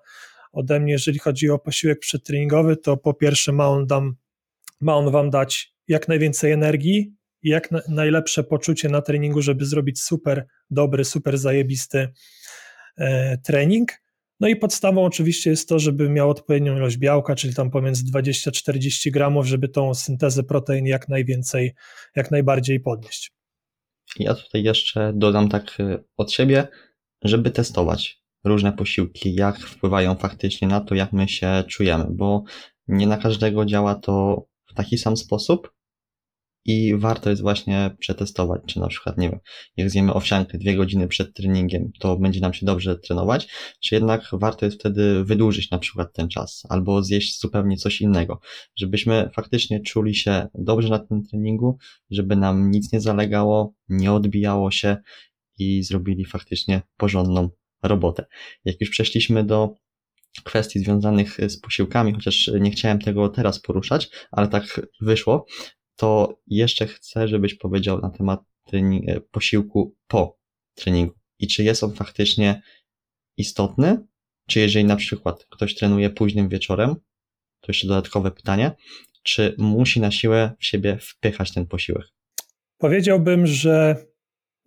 S1: ode mnie, jeżeli chodzi o posiłek przedtreningowy, to po pierwsze ma on, dam, ma on wam dać jak najwięcej energii jak na, najlepsze poczucie na treningu, żeby zrobić super dobry, super zajebisty e, trening. No i podstawą oczywiście jest to, żeby miał odpowiednią ilość białka, czyli tam pomiędzy 20-40 gramów, żeby tą syntezę protein jak najwięcej, jak najbardziej podnieść.
S2: Ja tutaj jeszcze dodam tak e, od siebie, żeby testować różne posiłki, jak wpływają faktycznie na to, jak my się czujemy, bo nie na każdego działa to w taki sam sposób, i warto jest właśnie przetestować, czy na przykład, nie wiem, jak zjemy owsiankę dwie godziny przed treningiem, to będzie nam się dobrze trenować, czy jednak warto jest wtedy wydłużyć na przykład ten czas, albo zjeść zupełnie coś innego, żebyśmy faktycznie czuli się dobrze na tym treningu, żeby nam nic nie zalegało, nie odbijało się i zrobili faktycznie porządną robotę. Jak już przeszliśmy do kwestii związanych z posiłkami, chociaż nie chciałem tego teraz poruszać, ale tak wyszło, to jeszcze chcę, żebyś powiedział na temat trening, posiłku po treningu i czy jest on faktycznie istotny, czy jeżeli na przykład ktoś trenuje późnym wieczorem, to jeszcze dodatkowe pytanie, czy musi na siłę w siebie wpychać ten posiłek?
S1: Powiedziałbym, że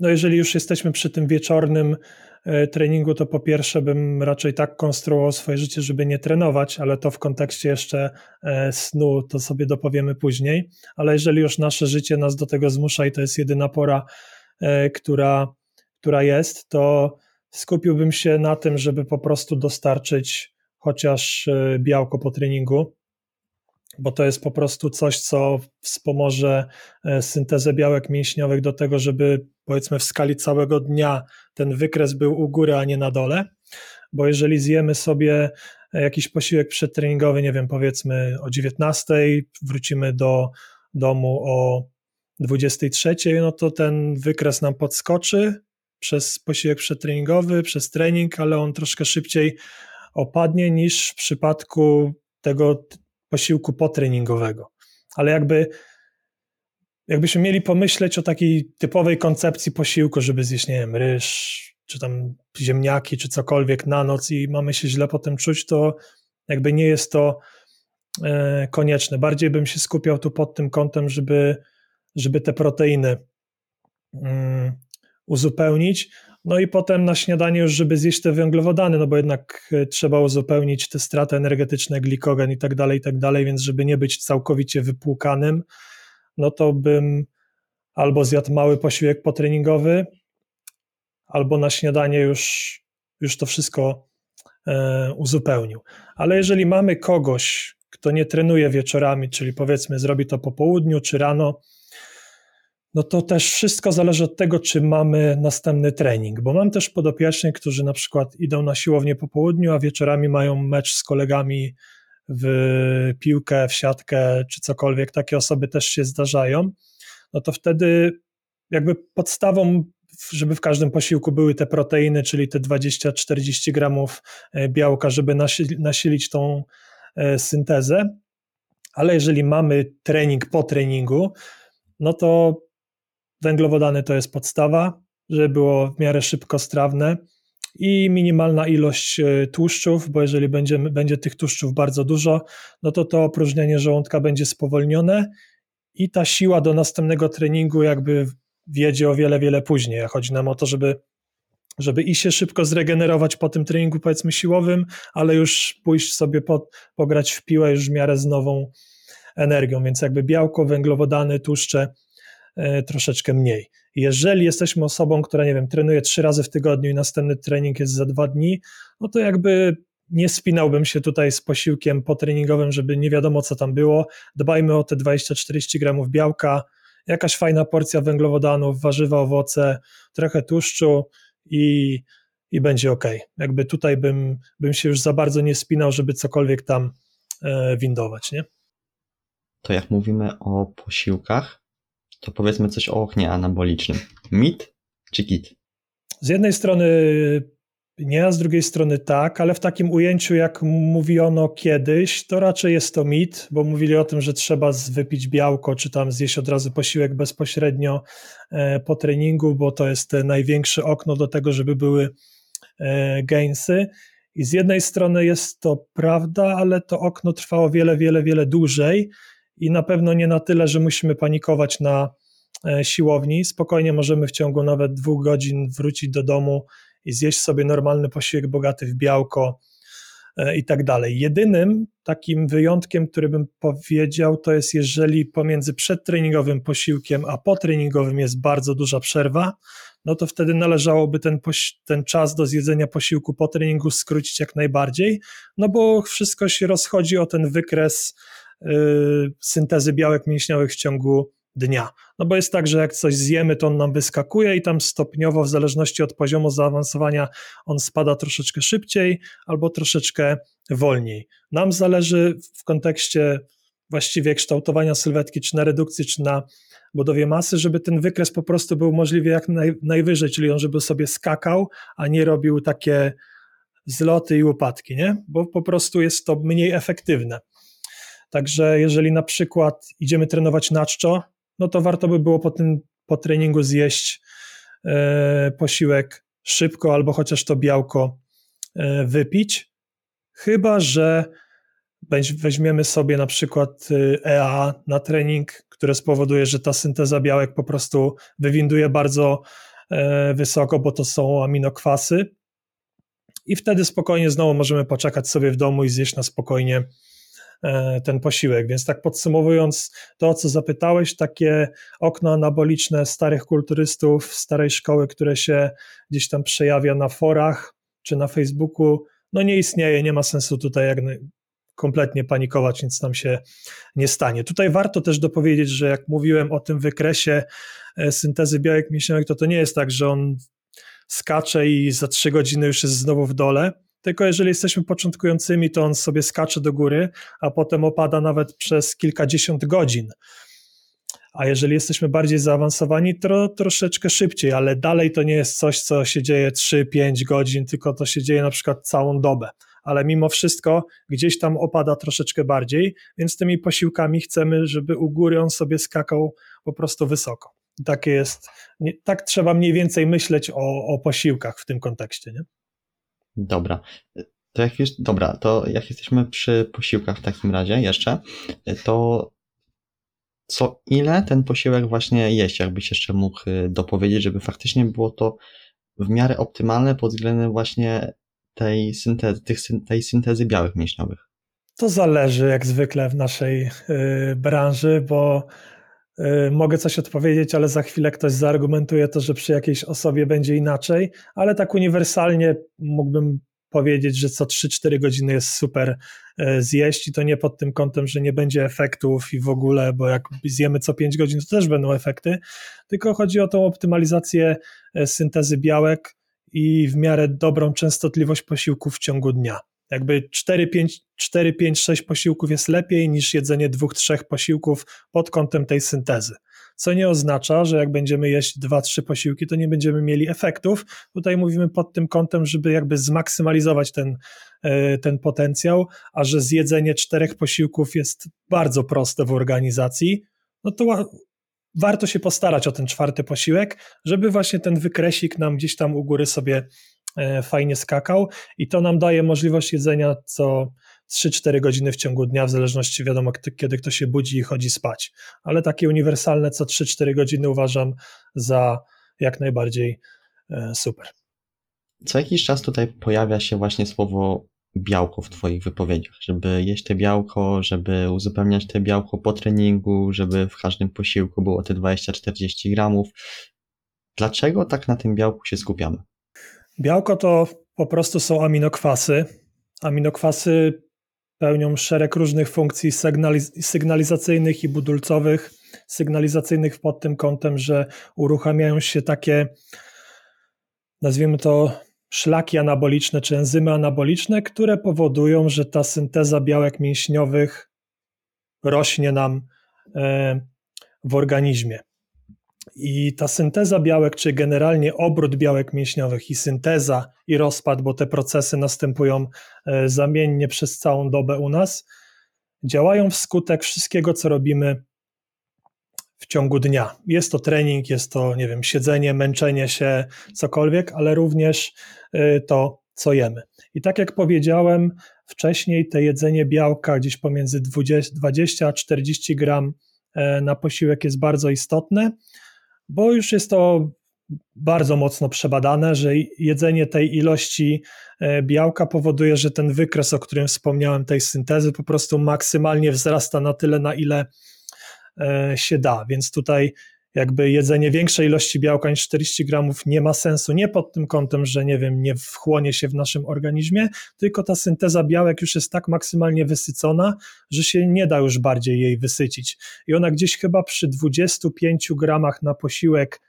S1: no jeżeli już jesteśmy przy tym wieczornym E, treningu, to po pierwsze bym raczej tak konstruował swoje życie, żeby nie trenować, ale to w kontekście jeszcze e, snu to sobie dopowiemy później. Ale jeżeli już nasze życie nas do tego zmusza i to jest jedyna pora, e, która, która jest, to skupiłbym się na tym, żeby po prostu dostarczyć chociaż białko po treningu bo to jest po prostu coś, co wspomoże syntezę białek mięśniowych do tego, żeby powiedzmy w skali całego dnia ten wykres był u góry, a nie na dole. Bo jeżeli zjemy sobie jakiś posiłek przedtreningowy, nie wiem, powiedzmy o 19, wrócimy do domu o 23, no to ten wykres nam podskoczy przez posiłek przedtreningowy, przez trening, ale on troszkę szybciej opadnie niż w przypadku tego posiłku potreningowego. Ale jakby jakbyśmy mieli pomyśleć o takiej typowej koncepcji posiłku, żeby zjeść, nie wiem, ryż, czy tam ziemniaki, czy cokolwiek na noc i mamy się źle potem czuć, to jakby nie jest to e, konieczne. Bardziej bym się skupiał tu pod tym kątem, żeby, żeby te proteiny mm, uzupełnić, no i potem na śniadanie już, żeby zjeść te węglowodany, no bo jednak e, trzeba uzupełnić te straty energetyczne, glikogen i tak dalej, i tak dalej, więc żeby nie być całkowicie wypłukanym, no to bym albo zjadł mały posiłek potreningowy, albo na śniadanie już, już to wszystko e, uzupełnił. Ale jeżeli mamy kogoś, kto nie trenuje wieczorami, czyli powiedzmy zrobi to po południu czy rano, no to też wszystko zależy od tego, czy mamy następny trening, bo mam też podopiecznych, którzy na przykład idą na siłownię po południu, a wieczorami mają mecz z kolegami w piłkę, w siatkę, czy cokolwiek, takie osoby też się zdarzają, no to wtedy jakby podstawą, żeby w każdym posiłku były te proteiny, czyli te 20-40 gramów e, białka, żeby nasilić tą e, syntezę, ale jeżeli mamy trening po treningu, no to Węglowodany to jest podstawa, żeby było w miarę szybko strawne i minimalna ilość e, tłuszczów, bo jeżeli będzie, będzie tych tłuszczów bardzo dużo, no to to opróżnianie żołądka będzie spowolnione i ta siła do następnego treningu jakby wiedzie o wiele, wiele później. Chodzi nam o to, żeby, żeby i się szybko zregenerować po tym treningu powiedzmy siłowym, ale już pójść sobie po, pograć w piłę już w miarę z nową energią, więc jakby białko, węglowodany, tłuszcze E, troszeczkę mniej. Jeżeli jesteśmy osobą, która, nie wiem, trenuje trzy razy w tygodniu i następny trening jest za dwa dni, no to jakby nie spinałbym się tutaj z posiłkiem potreningowym, żeby nie wiadomo co tam było. Dbajmy o te 20-40 gramów białka jakaś fajna porcja węglowodanów, warzywa, owoce, trochę tłuszczu i, i będzie ok. Jakby tutaj bym, bym się już za bardzo nie spinał, żeby cokolwiek tam e, windować, nie?
S2: To jak mówimy o posiłkach, to powiedzmy coś o oknie anabolicznym. Mit czy kit?
S1: Z jednej strony nie, a z drugiej strony tak, ale w takim ujęciu, jak mówiono kiedyś, to raczej jest to mit, bo mówili o tym, że trzeba wypić białko, czy tam zjeść od razu posiłek bezpośrednio e, po treningu, bo to jest największe okno do tego, żeby były e, gainsy. I z jednej strony jest to prawda, ale to okno trwało wiele, wiele, wiele dłużej i na pewno nie na tyle, że musimy panikować na e, siłowni. Spokojnie możemy w ciągu nawet dwóch godzin wrócić do domu i zjeść sobie normalny posiłek bogaty w białko e, i tak dalej. Jedynym takim wyjątkiem, który bym powiedział, to jest jeżeli pomiędzy przedtreningowym posiłkiem a potreningowym jest bardzo duża przerwa, no to wtedy należałoby ten, ten czas do zjedzenia posiłku po treningu skrócić jak najbardziej, no bo wszystko się rozchodzi o ten wykres syntezy białek mięśniowych w ciągu dnia. No bo jest tak, że jak coś zjemy, to on nam wyskakuje i tam stopniowo, w zależności od poziomu zaawansowania, on spada troszeczkę szybciej albo troszeczkę wolniej. Nam zależy w kontekście właściwie kształtowania sylwetki, czy na redukcji, czy na budowie masy, żeby ten wykres po prostu był możliwie jak naj, najwyżej, czyli on żeby sobie skakał, a nie robił takie zloty i upadki, nie? Bo po prostu jest to mniej efektywne. Także jeżeli na przykład idziemy trenować na czczo, no to warto by było po tym po treningu zjeść e, posiłek szybko albo chociaż to białko e, wypić. Chyba, że weźmiemy sobie na przykład EA e na trening, które spowoduje, że ta synteza białek po prostu wywinduje bardzo e, wysoko, bo to są aminokwasy. I wtedy spokojnie znowu możemy poczekać sobie w domu i zjeść na spokojnie ten posiłek. Więc tak podsumowując to, o co zapytałeś, takie okno anaboliczne starych kulturystów, starej szkoły, które się gdzieś tam przejawia na forach czy na Facebooku, no nie istnieje, nie ma sensu tutaj jak kompletnie panikować, nic nam się nie stanie. Tutaj warto też dopowiedzieć, że jak mówiłem o tym wykresie e, syntezy białek mięśniowych, to to nie jest tak, że on skacze i za trzy godziny już jest znowu w dole, tylko jeżeli jesteśmy początkującymi, to on sobie skacze do góry, a potem opada nawet przez kilkadziesiąt godzin. A jeżeli jesteśmy bardziej zaawansowani, to troszeczkę szybciej, ale dalej to nie jest coś, co się dzieje 3-5 godzin, tylko to się dzieje na przykład całą dobę. Ale mimo wszystko gdzieś tam opada troszeczkę bardziej, więc tymi posiłkami chcemy, żeby u góry on sobie skakał po prostu wysoko. Takie jest, tak trzeba mniej więcej myśleć o, o posiłkach w tym kontekście. Nie?
S2: Dobra. To jak już, dobra, to jak jesteśmy przy posiłkach w takim razie jeszcze, to co ile ten posiłek właśnie jeść, jakbyś jeszcze mógł y, dopowiedzieć, żeby faktycznie było to w miarę optymalne pod względem właśnie tej syntezy, tych, tej syntezy białych mięśniowych?
S1: To zależy jak zwykle w naszej y, branży, bo mogę coś odpowiedzieć, ale za chwilę ktoś zaargumentuje to, że przy jakiejś osobie będzie inaczej, ale tak uniwersalnie mógłbym powiedzieć, że co 3-4 godziny jest super e, zjeść i to nie pod tym kątem, że nie będzie efektów i w ogóle, bo jak zjemy co 5 godzin, to też będą efekty, tylko chodzi o tą optymalizację e, syntezy białek i w miarę dobrą częstotliwość posiłków w ciągu dnia. Jakby 4, 5, 4, 5, 6 posiłków jest lepiej niż jedzenie 2-3 posiłków pod kątem tej syntezy co nie oznacza, że jak będziemy jeść dwa, trzy posiłki, to nie będziemy mieli efektów. Tutaj mówimy pod tym kątem, żeby jakby zmaksymalizować ten, e, ten potencjał, a że zjedzenie czterech posiłków jest bardzo proste w organizacji, no to warto się postarać o ten czwarty posiłek, żeby właśnie ten wykresik nam gdzieś tam u góry sobie e, fajnie skakał i to nam daje możliwość jedzenia co 3-4 godziny w ciągu dnia, w zależności wiadomo, kiedy ktoś się budzi i chodzi spać. Ale takie uniwersalne co 3-4 godziny uważam za jak najbardziej e, super.
S2: Co jakiś czas tutaj pojawia się właśnie słowo białko w Twoich wypowiedziach, żeby jeść te białko, żeby uzupełniać te białko po treningu, żeby w każdym posiłku było te 20-40 gramów. Dlaczego tak na tym białku się skupiamy?
S1: Białko to po prostu są aminokwasy. Aminokwasy pełnią szereg różnych funkcji sygnalizacyjnych i budulcowych sygnalizacyjnych pod tym kątem, że uruchamiają się takie, nazwijmy to, szlaki anaboliczne czy enzymy anaboliczne, które powodują, że ta synteza białek mięśniowych rośnie nam e, w organizmie. I ta synteza białek, czy generalnie obrót białek mięśniowych i synteza i rozpad, bo te procesy następują e, zamiennie przez całą dobę u nas, działają wskutek wszystkiego, co robimy w ciągu dnia. Jest to trening, jest to, nie wiem, siedzenie, męczenie się, cokolwiek, ale również e, to, co jemy. I tak jak powiedziałem wcześniej, to jedzenie białka gdzieś pomiędzy 20, 20 a 40 gram e, na posiłek jest bardzo istotne bo już jest to bardzo mocno przebadane, że jedzenie tej ilości e, białka powoduje, że ten wykres, o którym wspomniałem, tej syntezy po prostu maksymalnie wzrasta na tyle, na ile się da. Więc tutaj jakby jedzenie większej ilości białka niż 40 gramów nie ma sensu, nie pod tym kątem, że nie wiem, nie wchłonie się w naszym organizmie, tylko ta synteza białek już jest tak maksymalnie wysycona, że się nie da już bardziej jej wysycić. I ona gdzieś chyba przy 25 gramach na posiłek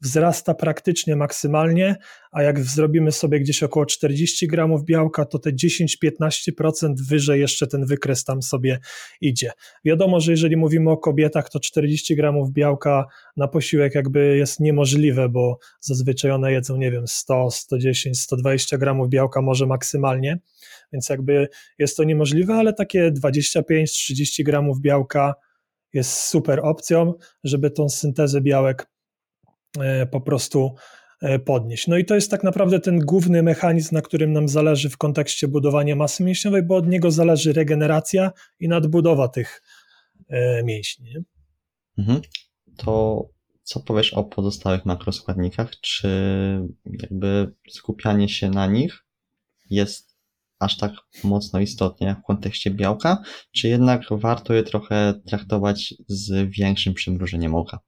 S1: wzrasta praktycznie maksymalnie, a jak zrobimy sobie gdzieś około 40 gramów białka, to te 10-15% wyżej jeszcze ten wykres tam sobie idzie. Wiadomo, że jeżeli mówimy o kobietach, to 40 gramów białka na posiłek jakby jest niemożliwe, bo zazwyczaj one jedzą, nie wiem, 100, 110, 120 gramów białka może maksymalnie, więc jakby jest to niemożliwe, ale takie 25-30 gramów białka jest super opcją, żeby tą syntezę białek po prostu e, podnieść. No i to jest tak naprawdę ten główny mechanizm, na którym nam zależy w kontekście budowania masy mięśniowej, bo od niego zależy regeneracja i nadbudowa tych e, mięśni.
S2: Mhm. To co powiesz o pozostałych makroskładnikach? Czy jakby skupianie się na nich jest aż tak mocno istotnie w kontekście białka, czy jednak warto je trochę traktować z większym przymrużeniem oka?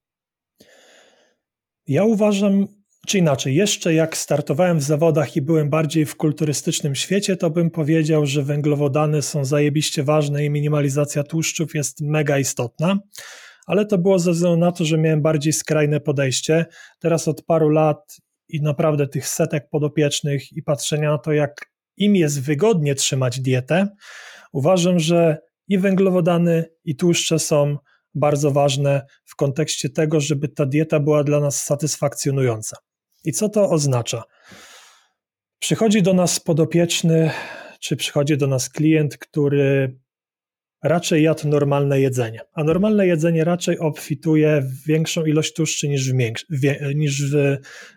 S1: Ja uważam, czy inaczej, jeszcze jak startowałem w zawodach i byłem bardziej w kulturystycznym świecie, to bym powiedział, że węglowodany są zajebiście ważne i minimalizacja tłuszczów jest mega istotna. Ale to było ze względu na to, że miałem bardziej skrajne podejście. Teraz od paru lat i naprawdę tych setek podopiecznych i patrzenia na to, jak im jest wygodnie trzymać dietę, uważam, że i węglowodany, i tłuszcze są bardzo ważne w kontekście tego, żeby ta dieta była dla nas satysfakcjonująca. I co to oznacza? Przychodzi do nas podopieczny, czy przychodzi do nas klient, który raczej jadł normalne jedzenie, a normalne jedzenie raczej obfituje w większą ilość tłuszczy niż w, niż w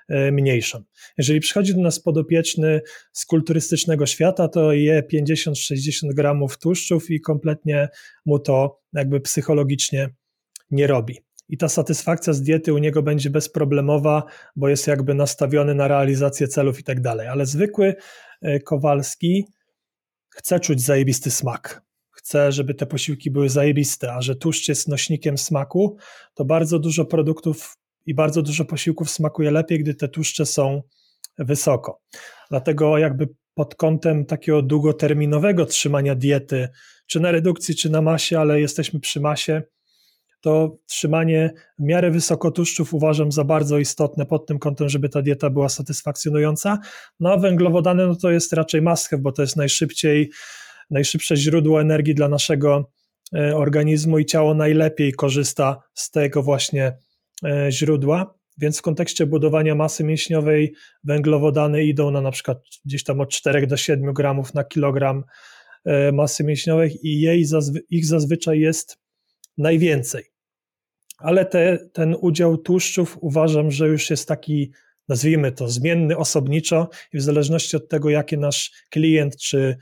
S1: e, mniejszą. Jeżeli przychodzi do nas podopieczny z kulturystycznego świata, to je 50-60 gramów tłuszczów i kompletnie mu to jakby psychologicznie nie robi. I ta satysfakcja z diety u niego będzie bezproblemowa, bo jest jakby nastawiony na realizację celów i tak dalej. Ale zwykły e, Kowalski chce czuć zajebisty smak chce, żeby te posiłki były zajebiste, a że tłuszcz jest nośnikiem smaku, to bardzo dużo produktów i bardzo dużo posiłków smakuje lepiej, gdy te tłuszcze są wysoko. Dlatego jakby pod kątem takiego długoterminowego trzymania diety, czy na redukcji, czy na masie, ale jesteśmy przy masie, to trzymanie w miarę wysoko tłuszczów uważam za bardzo istotne pod tym kątem, żeby ta dieta była satysfakcjonująca. No a węglowodany no to jest raczej must have, bo to jest najszybciej najszybsze źródło energii dla naszego e, organizmu i ciało najlepiej korzysta z tego właśnie e, źródła. Więc w kontekście budowania masy mięśniowej węglowodany idą na na przykład gdzieś tam od 4 do 7 gramów na kilogram e, masy mięśniowej i jej ich zazwyczaj jest najwięcej. Ale te, ten udział tłuszczów uważam, że już jest taki, nazwijmy to, zmienny osobniczo i w zależności od tego, jakie nasz klient czy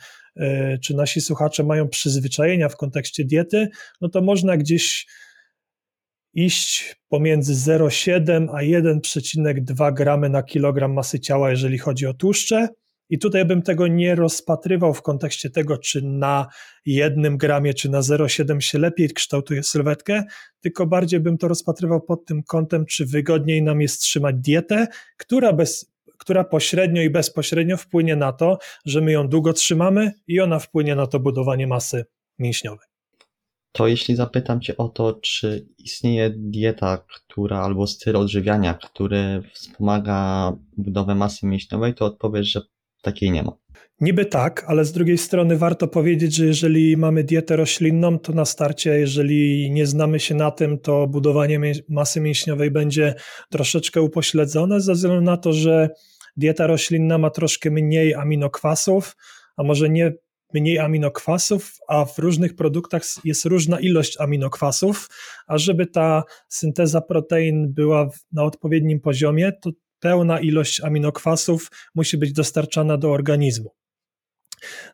S1: czy nasi słuchacze mają przyzwyczajenia w kontekście diety, no to można gdzieś iść pomiędzy 0,7 a 1,2 gramy na kilogram masy ciała, jeżeli chodzi o tłuszcze. I tutaj bym tego nie rozpatrywał w kontekście tego, czy na jednym gramie, czy na 0,7 się lepiej kształtuje sylwetkę, tylko bardziej bym to rozpatrywał pod tym kątem, czy wygodniej nam jest trzymać dietę, która bez która pośrednio i bezpośrednio wpłynie na to, że my ją długo trzymamy i ona wpłynie na to budowanie masy mięśniowej.
S2: to jeśli zapytam Cię o to, czy istnieje dieta, która albo styl odżywiania, który wspomaga budowę masy mięśniowej, to odpowiesz, że takiej nie ma.
S1: Niby tak, ale z drugiej strony warto powiedzieć, że jeżeli mamy dietę roślinną, to na starcie, jeżeli nie znamy się na tym, to budowanie masy mięśniowej będzie troszeczkę upośledzone, ze względu na to, że dieta roślinna ma troszkę mniej aminokwasów, a może nie mniej aminokwasów, a w różnych produktach jest różna ilość aminokwasów, a żeby ta synteza protein była na odpowiednim poziomie, to pełna ilość aminokwasów musi być dostarczana do organizmu.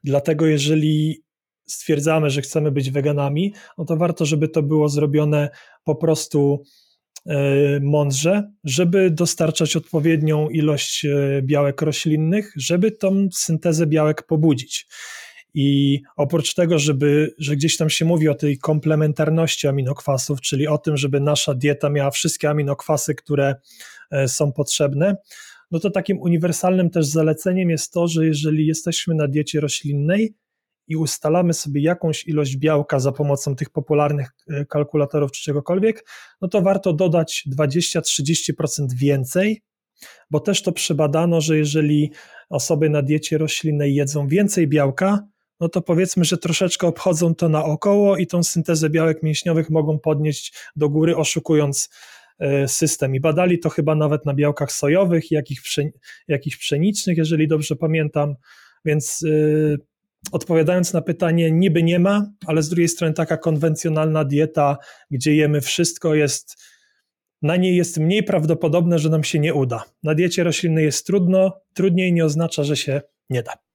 S1: Dlatego jeżeli stwierdzamy, że chcemy być weganami, no to warto, żeby to było zrobione po prostu e, mądrze, żeby dostarczać odpowiednią ilość e, białek roślinnych, żeby tą syntezę białek pobudzić. I oprócz tego, żeby, że gdzieś tam się mówi o tej komplementarności aminokwasów, czyli o tym, żeby nasza dieta miała wszystkie aminokwasy, które są potrzebne, no to takim uniwersalnym też zaleceniem jest to, że jeżeli jesteśmy na diecie roślinnej i ustalamy sobie jakąś ilość białka za pomocą tych popularnych e, kalkulatorów czy czegokolwiek, no to warto dodać 20-30% więcej, bo też to przebadano, że jeżeli osoby na diecie roślinnej jedzą więcej białka, no to powiedzmy, że troszeczkę obchodzą to naokoło i tą syntezę białek mięśniowych mogą podnieść do góry, oszukując e, system. I badali to chyba nawet na białkach sojowych, jakich jakichś pszenicznych, jeżeli dobrze pamiętam. Więc yy, odpowiadając na pytanie, niby nie ma, ale z drugiej strony taka konwencjonalna dieta, gdzie jemy wszystko, jest na niej jest mniej prawdopodobne, że nam się nie uda. Na diecie roślinnej jest trudno, trudniej nie oznacza, że się nie da.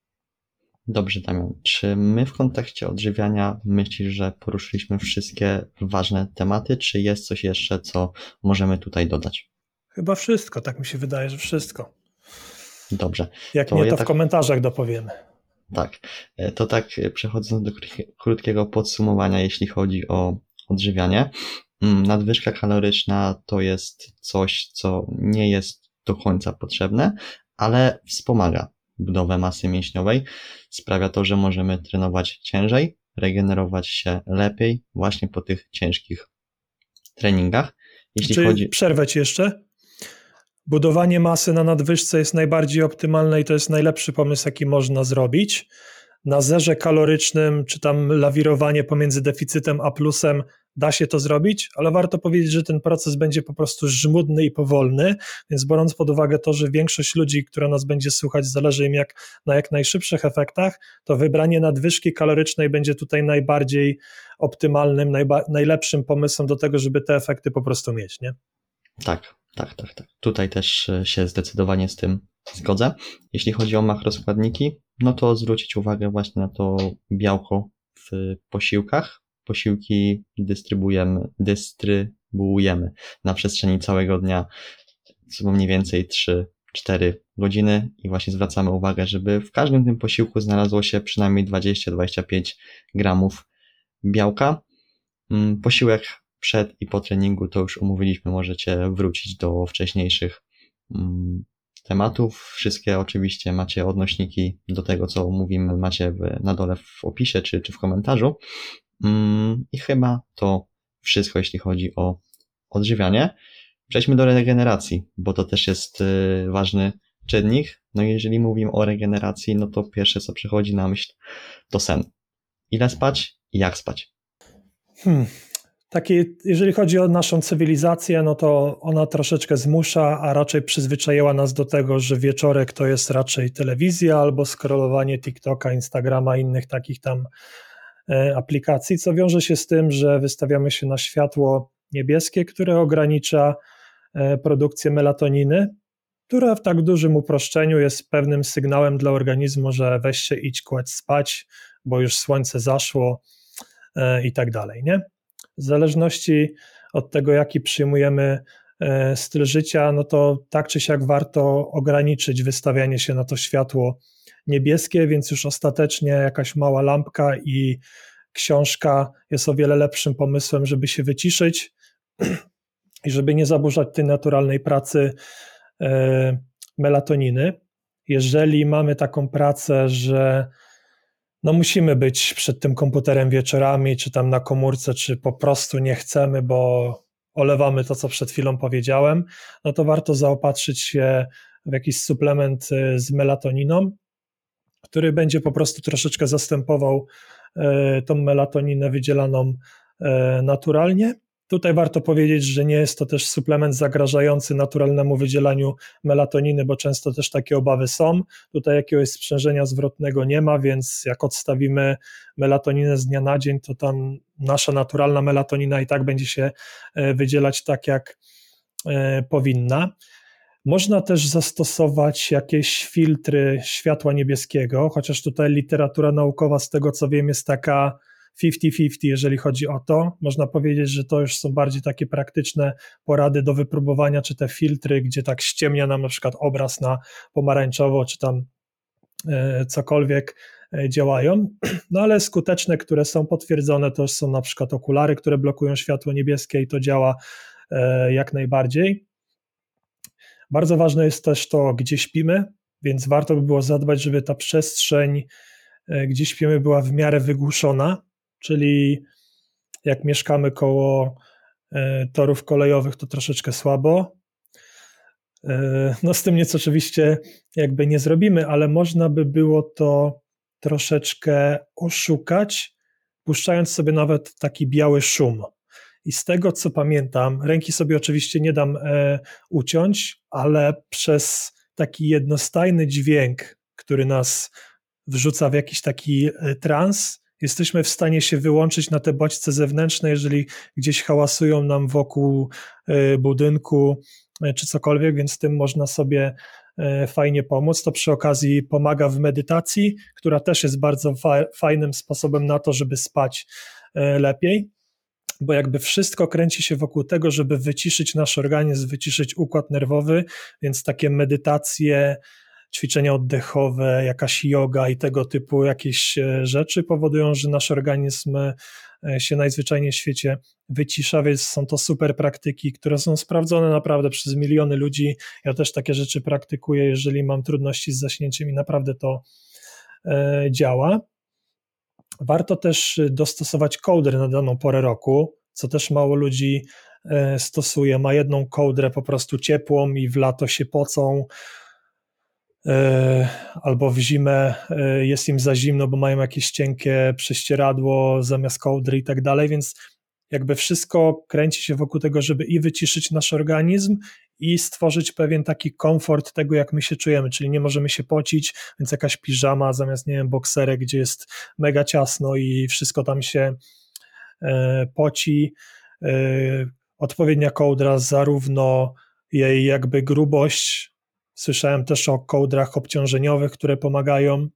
S2: Dobrze, Damian. Czy my w kontekście odżywiania myślisz, że poruszyliśmy wszystkie ważne tematy, czy jest coś jeszcze, co możemy tutaj dodać?
S1: Chyba wszystko, tak mi się wydaje, że wszystko.
S2: Dobrze.
S1: Jak to nie, to ja w tak... komentarzach dopowiemy.
S2: Tak. E, to tak e, przechodząc do krótkiego podsumowania, jeśli chodzi o odżywianie. Mm, nadwyżka kaloryczna to jest coś, co nie jest do końca potrzebne, ale wspomaga budowę masy mięśniowej. Sprawia to, że możemy trenować ciężej, regenerować się lepiej właśnie po tych ciężkich treningach.
S1: Jeśli Czyli chodzi... przerwę ci jeszcze. Budowanie masy na nadwyżce jest najbardziej optymalne i to jest najlepszy pomysł, jaki można zrobić na zerze kalorycznym, czy tam lawirowanie pomiędzy deficytem a plusem, da się to zrobić, ale warto powiedzieć, że ten proces będzie po prostu żmudny i powolny, więc biorąc pod uwagę to, że większość ludzi, która nas będzie słuchać, zależy im jak, na jak najszybszych efektach, to wybranie nadwyżki kalorycznej będzie tutaj najbardziej optymalnym, najba, najlepszym pomysłem do tego, żeby te efekty po prostu mieć, nie?
S2: Tak, tak, tak, tak. Tutaj też e, się zdecydowanie z tym zgodzę. Jeśli chodzi o makroskładniki, no to zwrócić uwagę właśnie na to białko w posiłkach. Posiłki dystrybuujemy, dystrybuujemy na przestrzeni całego dnia, co mniej więcej 3-4 godziny i właśnie zwracamy uwagę, żeby w każdym tym posiłku znalazło się przynajmniej 20-25 gramów białka. Mm, posiłek przed i po treningu to już umówiliśmy, możecie wrócić do wcześniejszych mm, tematów. Wszystkie oczywiście macie odnośniki do tego, co mówimy, macie na dole w opisie czy, czy w komentarzu. Mm, I chyba to wszystko, jeśli chodzi o odżywianie. Przejdźmy do regeneracji, bo to też jest y, ważny czynnik. No jeżeli mówimy o regeneracji, no to pierwsze, co przychodzi na myśl, to sen. Ile spać i jak spać?
S1: Hmm. Takie, jeżeli chodzi o naszą cywilizację, no to ona troszeczkę zmusza, a raczej przyzwyczaiła nas do tego, że wieczorek to jest raczej telewizja albo scrollowanie TikToka, Instagrama, innych takich tam aplikacji, co wiąże się z tym, że wystawiamy się na światło niebieskie, które ogranicza e, produkcję melatoniny, która w tak dużym uproszczeniu jest pewnym sygnałem dla organizmu, że weź się idź kładź spać, bo już słońce zaszło e, i tak dalej, nie? w zależności od tego, jaki przyjmujemy e, styl życia, no to tak czy siak warto ograniczyć wystawianie się na to światło niebieskie, więc już ostatecznie jakaś mała lampka i książka jest o wiele lepszym pomysłem, żeby się wyciszyć i żeby nie zaburzać tej naturalnej pracy e, melatoniny. Jeżeli mamy taką pracę, że no musimy być przed tym komputerem wieczorami, czy tam na komórce, czy po prostu nie chcemy, bo olewamy to, co przed chwilą powiedziałem, no to warto zaopatrzyć się w jakiś suplement y, z melatoniną, który będzie po prostu troszeczkę zastępował y, tą melatoninę wydzielaną y, naturalnie. Tutaj warto powiedzieć, że nie jest to też suplement zagrażający naturalnemu wydzielaniu melatoniny, bo często też takie obawy są. Tutaj jakiegoś sprzężenia zwrotnego nie ma, więc jak odstawimy melatoninę z dnia na dzień, to tam nasza naturalna melatonina i tak będzie się e, wydzielać tak, jak e, powinna. Można też zastosować jakieś filtry światła niebieskiego, chociaż tutaj literatura naukowa, z tego co wiem, jest taka 50-50, jeżeli chodzi o to. Można powiedzieć, że to już są bardziej takie praktyczne porady do wypróbowania, czy te filtry, gdzie tak ściemnia nam na przykład obraz na pomarańczowo, czy tam e, cokolwiek e, działają, no ale skuteczne, które są potwierdzone, to są na przykład okulary, które blokują światło niebieskie i to działa e, jak najbardziej. Bardzo ważne jest też to, gdzie śpimy, więc warto by było zadbać, żeby ta przestrzeń, gdzie śpimy, była w miarę wygłuszona, czyli jak mieszkamy koło e, torów kolejowych, to troszeczkę słabo. E, no z tym nic oczywiście jakby nie zrobimy, ale można by było to troszeczkę oszukać, puszczając sobie nawet taki biały szum. I z tego co pamiętam, ręki sobie oczywiście nie dam e, uciąć, ale przez taki jednostajny dźwięk, który nas wrzuca w jakiś taki e, trans, jesteśmy w stanie się wyłączyć na te bodźce zewnętrzne, jeżeli gdzieś hałasują nam wokół e, budynku e, czy cokolwiek, więc tym można sobie fajnie pomóc. To przy okazji pomaga w medytacji, która też jest bardzo fa fajnym sposobem na to, żeby spać lepiej bo jakby wszystko kręci się wokół tego, żeby wyciszyć nasz organizm, wyciszyć układ nerwowy, więc takie medytacje, ćwiczenia oddechowe, jakaś yoga i tego typu jakieś e, rzeczy powodują, że nasz organizm e, się najzwyczajniej w świecie wycisza, więc są to super praktyki, które są sprawdzone naprawdę przez miliony ludzi. Ja też takie rzeczy praktykuję, jeżeli mam trudności z zaśnięciem i naprawdę to e, działa. Warto też dostosować kołdry na daną porę roku, co też mało ludzi stosuje. Ma jedną kołdrę po prostu ciepłą i w lato się pocą, E, albo w zimę e, jest im za zimno, bo mają jakieś cienkie prześcieradło zamiast kołdry i tak dalej, więc jakby wszystko kręci się wokół tego, żeby i wyciszyć nasz organizm i stworzyć pewien taki komfort tego, jak my się czujemy, czyli nie możemy się pocić, więc jakaś piżama zamiast, nie wiem, bokserek, gdzie jest mega ciasno i wszystko tam się e, poci. Odpowiednia kołdra, zarówno jej jakby grubość, Słyszałem też o kołdrach obciążeniowych, które pomagają.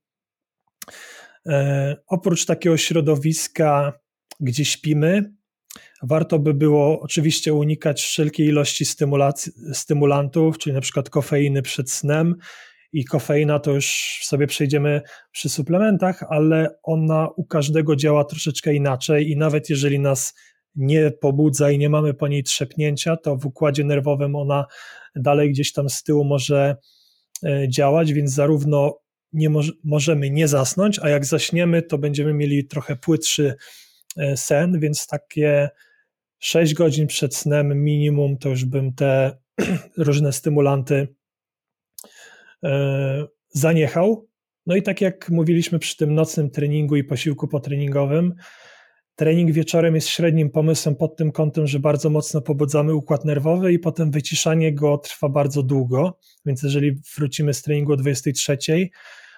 S1: E, oprócz takiego środowiska, gdzie śpimy, warto by było oczywiście unikać wszelkiej ilości stymulantów, czyli na przykład kofeiny przed snem. I kofeina to już sobie przejdziemy przy suplementach, ale ona u każdego działa troszeczkę inaczej i nawet jeżeli nas nie pobudza i nie mamy po niej trzepnięcia, to w układzie nerwowym ona dalej gdzieś tam z tyłu może e, działać, więc zarówno nie możemy nie zasnąć, a jak zaśniemy, to będziemy mieli trochę płytszy e, sen, więc takie 6 godzin przed snem minimum to już bym te różne stymulanty e, zaniechał. No i tak jak mówiliśmy przy tym nocnym treningu i posiłku potreningowym, Trening wieczorem jest średnim pomysłem pod tym kątem, że bardzo mocno pobudzamy układ nerwowy i potem wyciszanie go trwa bardzo długo. Więc jeżeli wrócimy z treningu o 23,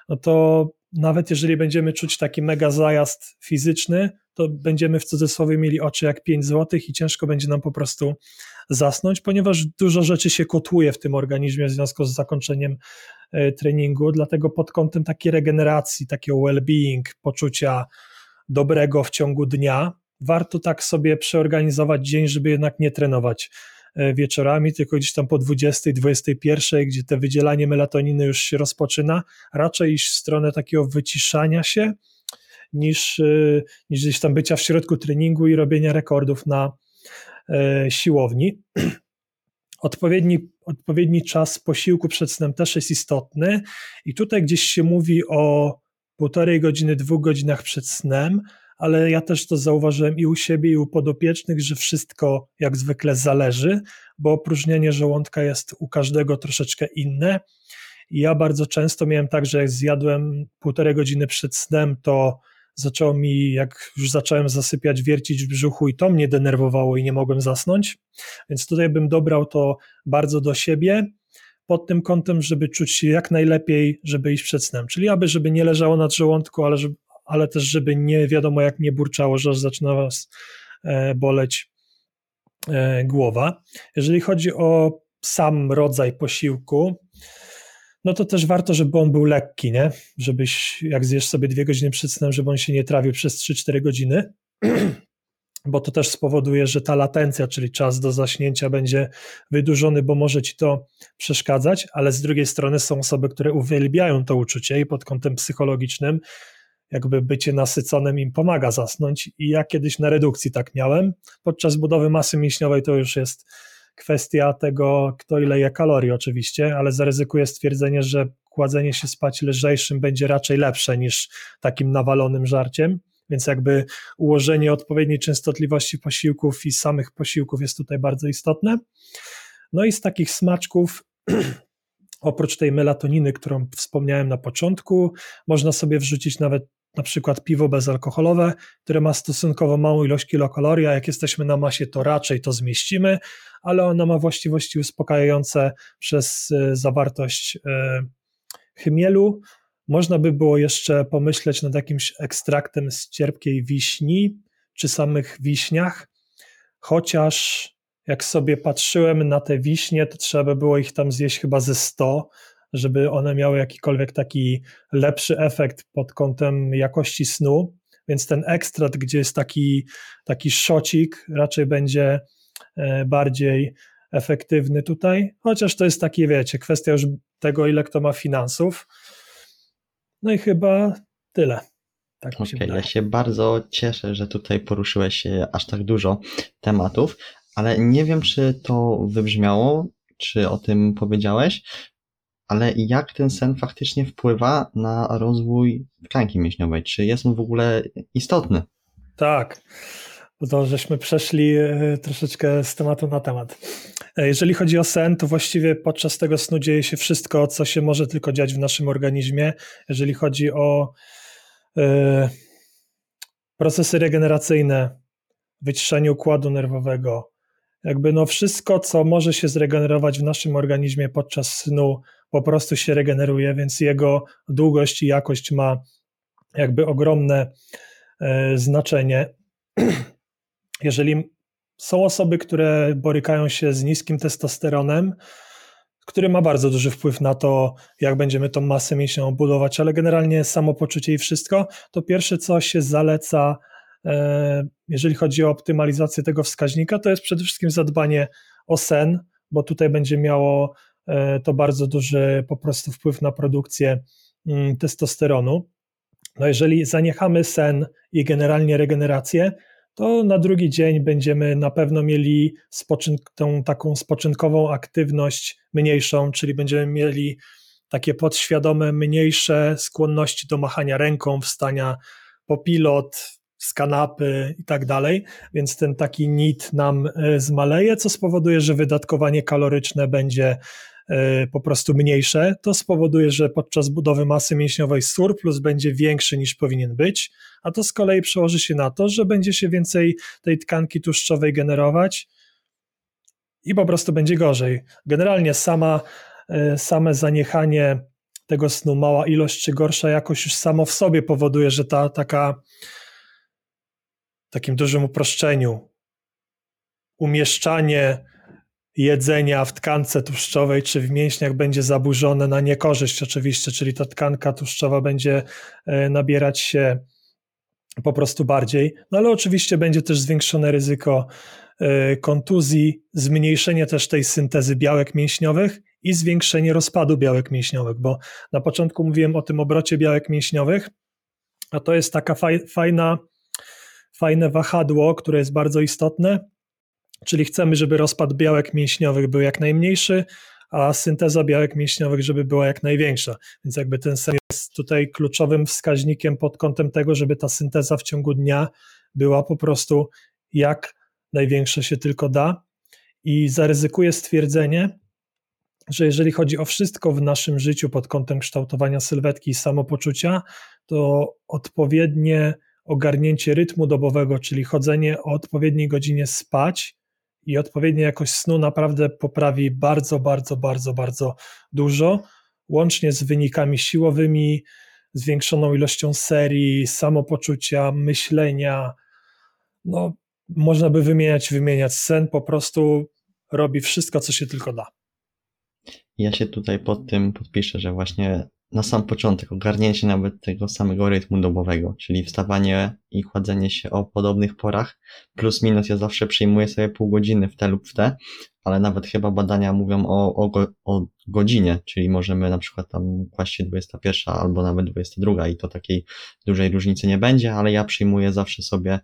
S1: no to nawet jeżeli będziemy czuć taki mega zajazd fizyczny, to będziemy w cudzysłowie mieli oczy jak 5 zł i ciężko będzie nam po prostu zasnąć, ponieważ dużo rzeczy się kotłuje w tym organizmie w związku z zakończeniem e, treningu. Dlatego pod kątem takiej regeneracji, takiego well-being, poczucia dobrego w ciągu dnia, warto tak sobie przeorganizować dzień, żeby jednak nie trenować e, wieczorami, tylko gdzieś tam po 20, 21, gdzie te wydzielanie melatoniny już się rozpoczyna, raczej iść w stronę takiego wyciszania się, niż, e, niż gdzieś tam bycia w środku treningu i robienia rekordów na e, siłowni. Odpowiedni, odpowiedni czas posiłku przed snem też jest istotny i tutaj gdzieś się mówi o półtorej godziny, dwóch godzinach przed snem, ale ja też to zauważyłem i u siebie, i u podopiecznych, że wszystko jak zwykle zależy, bo opróżnienie żołądka jest u każdego troszeczkę inne. I ja bardzo często miałem tak, że jak zjadłem półtorej godziny przed snem, to zaczęło mi, jak już zacząłem zasypiać, wiercić w brzuchu i to mnie denerwowało i nie mogłem zasnąć. Więc tutaj bym dobrał to bardzo do siebie pod tym kątem, żeby czuć się jak najlepiej, żeby iść przed snem. Czyli aby, żeby nie leżało nad żołądku, ale, żeby, ale też, żeby nie wiadomo jak nie burczało, że zaczyna was e, boleć e, głowa. Jeżeli chodzi o sam rodzaj posiłku, no to też warto, żeby on był lekki, nie? Żebyś, jak zjesz sobie dwie godziny przed snem, żeby on się nie trawił przez 3-4 godziny, bo to też spowoduje, że ta latencja, czyli czas do zaśnięcia będzie wydłużony, bo może ci to przeszkadzać, ale z drugiej strony są osoby, które uwielbiają to uczucie i pod kątem psychologicznym jakby bycie nasyconym im pomaga zasnąć i ja kiedyś na redukcji tak miałem. Podczas budowy masy mięśniowej to już jest kwestia tego, kto ile je kalorii oczywiście, ale zaryzykuję stwierdzenie, że kładzenie się spać lżejszym będzie raczej lepsze niż takim nawalonym żarciem, więc jakby ułożenie odpowiedniej częstotliwości posiłków i samych posiłków jest tutaj bardzo istotne. No i z takich smaczków oprócz tej melatoniny, którą wspomniałem na początku, można sobie wrzucić nawet na przykład piwo bezalkoholowe, które ma stosunkowo małą ilość kilokalorii, a jak jesteśmy na masie, to raczej to zmieścimy, ale ona ma właściwości uspokajające przez e, zawartość e, chmielu. Można by było jeszcze pomyśleć nad jakimś ekstraktem z cierpkiej wiśni, czy samych wiśniach, chociaż jak sobie patrzyłem na te wiśnie, to trzeba by było ich tam zjeść chyba ze 100, żeby one miały jakikolwiek taki lepszy efekt pod kątem jakości snu. Więc ten ekstrat, gdzie jest taki, taki szocik, raczej będzie e, bardziej efektywny tutaj, chociaż to jest takie, wiecie, kwestia już tego, ile kto ma finansów. No i chyba tyle.
S2: Tak okay, ja się bardzo cieszę, że tutaj poruszyłeś aż tak dużo tematów, ale nie wiem, czy to wybrzmiało, czy o tym powiedziałeś, ale jak ten sen faktycznie wpływa na rozwój tkanki mięśniowej? Czy jest on w ogóle istotny?
S1: Tak, bo to żeśmy przeszli e, troszeczkę z tematu na temat. E, jeżeli chodzi o sen, to właściwie podczas tego snu dzieje się wszystko, co się może tylko dziać w naszym organizmie. Jeżeli chodzi o y, procesy regeneracyjne, wyciszenie układu nerwowego, jakby no wszystko, co może się zregenerować w naszym organizmie podczas snu, po prostu się regeneruje, więc jego długość i jakość ma jakby ogromne e, znaczenie. Jeżeli są osoby, które borykają się z niskim testosteronem, który ma bardzo duży wpływ na to, jak będziemy tą masę mięśniową budować, ale generalnie samopoczucie i wszystko, to pierwsze, co się zaleca, e, jeżeli chodzi o optymalizację tego wskaźnika, to jest przede wszystkim zadbanie o sen, bo tutaj będzie miało to bardzo duży po prostu wpływ na produkcję mm, testosteronu. No jeżeli zaniechamy sen i generalnie regenerację, to na drugi dzień będziemy na pewno mieli tą taką spoczynkową aktywność mniejszą, czyli będziemy mieli takie podświadome, mniejsze skłonności do machania ręką, wstania po pilot, z kanapy i tak dalej, więc ten taki nit nam e, zmaleje, co spowoduje, że wydatkowanie kaloryczne będzie E, po prostu mniejsze, to spowoduje, że podczas budowy masy mięśniowej surplus będzie większy niż powinien być, a to z kolei przełoży się na to, że będzie się więcej tej tkanki tłuszczowej generować i po prostu będzie gorzej. Generalnie sama, e, same zaniechanie tego snu, mała ilość czy gorsza jakość już samo w sobie powoduje, że ta taka takim dużym uproszczeniu umieszczanie jedzenia w tkance tłuszczowej czy w mięśniach będzie zaburzone na niekorzyść oczywiście, czyli ta tkanka tłuszczowa będzie e, nabierać się po prostu bardziej, no ale oczywiście będzie też zwiększone ryzyko e, kontuzji, zmniejszenie też tej syntezy białek mięśniowych i zwiększenie rozpadu białek mięśniowych, bo na początku mówiłem o tym obrocie białek mięśniowych, a to jest taka fajna, fajne wahadło, które jest bardzo istotne, Czyli chcemy, żeby rozpad białek mięśniowych był jak najmniejszy, a synteza białek mięśniowych, żeby była jak największa. Więc jakby ten sen jest tutaj kluczowym wskaźnikiem pod kątem tego, żeby ta synteza w ciągu dnia była po prostu jak największa się tylko da. I zaryzykuję stwierdzenie, że jeżeli chodzi o wszystko w naszym życiu pod kątem kształtowania sylwetki i samopoczucia, to odpowiednie ogarnięcie rytmu dobowego, czyli chodzenie o odpowiedniej godzinie spać i odpowiednia jakość snu naprawdę poprawi bardzo, bardzo, bardzo, bardzo dużo, łącznie z wynikami siłowymi, zwiększoną ilością serii, samopoczucia, myślenia. No, można by wymieniać, wymieniać. Sen po prostu robi wszystko, co się tylko da.
S2: Ja się tutaj pod tym podpiszę, że właśnie na sam początek ogarnięcie nawet tego samego rytmu dobowego, czyli wstawanie i chładzenie się o podobnych porach, plus minus ja zawsze przyjmuję sobie pół godziny w te lub w te, ale nawet chyba badania mówią o, o, o godzinie, czyli możemy na przykład tam kłaść się 21 albo nawet 22 i to takiej dużej różnicy nie będzie, ale ja przyjmuję zawsze sobie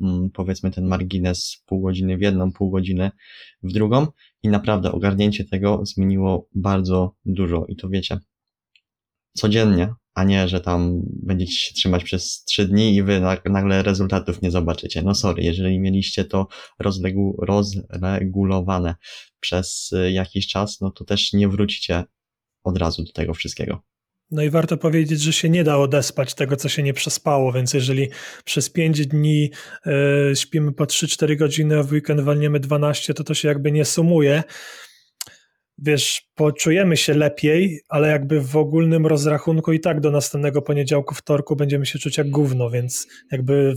S2: mm, powiedzmy ten margines pół godziny w jedną, pół godziny w drugą i naprawdę ogarnięcie tego zmieniło bardzo dużo i to wiecie, codziennie, a nie, że tam będziecie się trzymać przez trzy dni i wy nagle rezultatów nie zobaczycie. No sorry, jeżeli mieliście to rozregu rozregulowane przez y, jakiś czas, no to też nie wrócicie od razu do tego wszystkiego.
S1: No i warto powiedzieć, że się nie da odespać tego, co się nie przespało, więc jeżeli przez 5 dni y, śpimy po 3-4 godziny, a w weekend walniemy 12, to to się jakby nie sumuje wiesz, poczujemy się lepiej, ale jakby w ogólnym rozrachunku i tak do następnego poniedziałku, wtorku będziemy się czuć jak gówno, więc jakby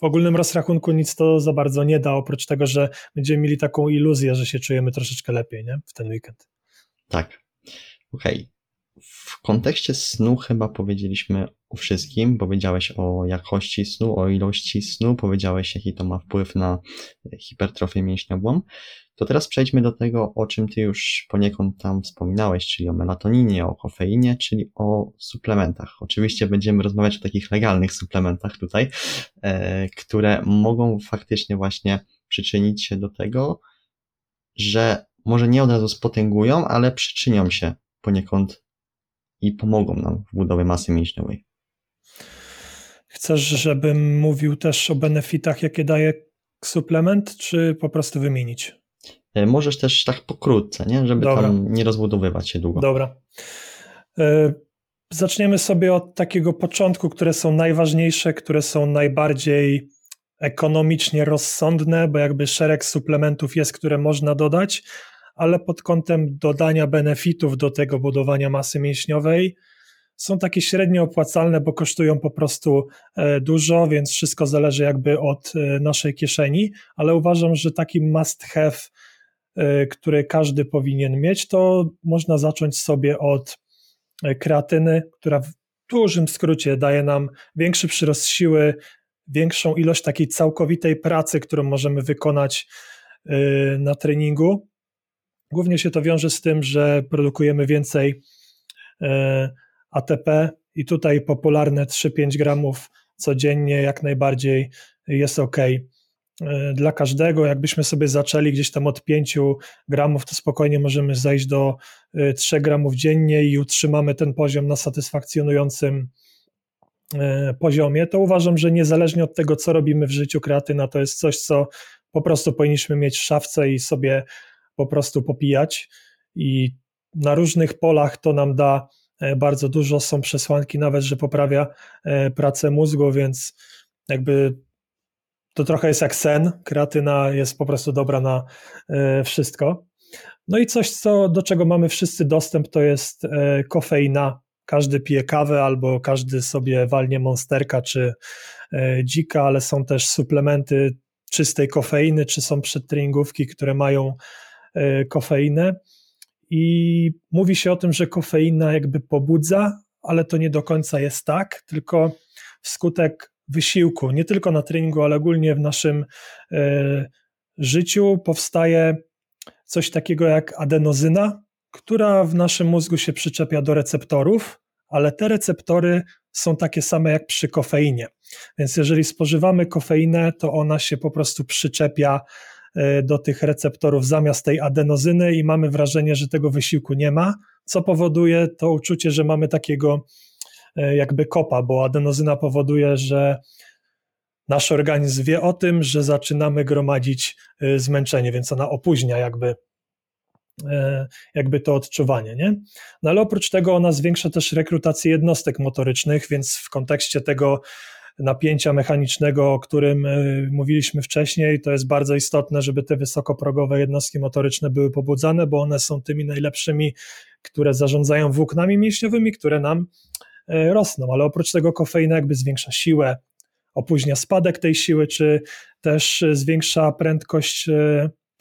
S1: w ogólnym rozrachunku nic to za bardzo nie da, oprócz tego, że będziemy mieli taką iluzję, że się czujemy troszeczkę lepiej, nie? W ten weekend.
S2: Tak. Okej. Okay. Kontekście snu chyba powiedzieliśmy o wszystkim. Powiedziałeś o jakości snu, o ilości snu, powiedziałeś jaki to ma wpływ na hipertrofię mięśniową. To teraz przejdźmy do tego, o czym ty już poniekąd tam wspominałeś, czyli o melatoninie, o kofeinie, czyli o suplementach. Oczywiście będziemy rozmawiać o takich legalnych suplementach tutaj, e, które mogą faktycznie właśnie przyczynić się do tego, że może nie od razu spotęgują, ale przyczynią się poniekąd i pomogą nam w budowie masy mięśniowej.
S1: Chcesz, żebym mówił też o benefitach, jakie daje suplement, czy po prostu wymienić?
S2: E, możesz też tak pokrótce, nie? żeby Dobra. tam nie rozbudowywać się długo.
S1: Dobra. E, zaczniemy sobie od takiego początku, które są najważniejsze, które są najbardziej ekonomicznie rozsądne, bo jakby szereg suplementów jest, które można dodać, ale pod kątem dodania benefitów do tego budowania masy mięśniowej są takie średnio opłacalne, bo kosztują po prostu e, dużo, więc wszystko zależy jakby od naszej kieszeni, ale uważam, że taki must have E, które każdy powinien mieć, to można zacząć sobie od e, kreatyny, która w dużym skrócie daje nam większy przyrost siły, większą ilość takiej całkowitej pracy, którą możemy wykonać e, na treningu. Głównie się to wiąże z tym, że produkujemy więcej ATP i tutaj popularne 3-5 gramów codziennie jak najbardziej jest ok. E, dla każdego. Jakbyśmy sobie zaczęli gdzieś tam od 5 gramów, to spokojnie możemy zejść do 3 e, gramów dziennie i utrzymamy ten poziom na satysfakcjonującym e, poziomie. To uważam, że niezależnie od tego, co robimy w życiu, kreatyna to jest coś, co po prostu powinniśmy mieć w szafce i sobie po prostu popijać. I na różnych polach to nam da bardzo dużo. Są przesłanki nawet, że poprawia pracę mózgu, więc jakby to trochę jest jak sen. Kreatyna jest po prostu dobra na e, wszystko. No i coś, co, do czego mamy wszyscy dostęp, to jest e, kofeina. Każdy pije kawę albo każdy sobie walnie monsterka czy e, dzika, ale są też suplementy czystej kofeiny, czy są przedtreningówki, które mają kofeinę. I mówi się o tym, że kofeina jakby pobudza, ale to nie do końca jest tak, tylko wskutek wysiłku, nie tylko na treningu, ale ogólnie w naszym e, życiu powstaje coś takiego jak adenozyna, która w naszym mózgu się przyczepia do receptorów, ale te receptory są takie same jak przy kofeinie. Więc jeżeli spożywamy kofeinę, to ona się po prostu przyczepia do tych receptorów zamiast tej adenozyny i mamy wrażenie, że tego wysiłku nie ma, co powoduje to uczucie, że mamy takiego jakby kopa, bo adenozyna powoduje, że nasz organizm wie o tym, że zaczynamy gromadzić zmęczenie, więc ona opóźnia jakby E, jakby to odczuwanie, nie? No ale oprócz tego ona zwiększa też rekrutację jednostek motorycznych, więc w kontekście tego napięcia mechanicznego, o którym e, mówiliśmy wcześniej, to jest bardzo istotne, żeby te wysokoprogowe jednostki motoryczne były pobudzane, bo one są tymi najlepszymi, które zarządzają włóknami mięśniowymi, które nam e, rosną, ale oprócz tego kofeina jakby zwiększa siłę, opóźnia spadek tej siły, czy też zwiększa prędkość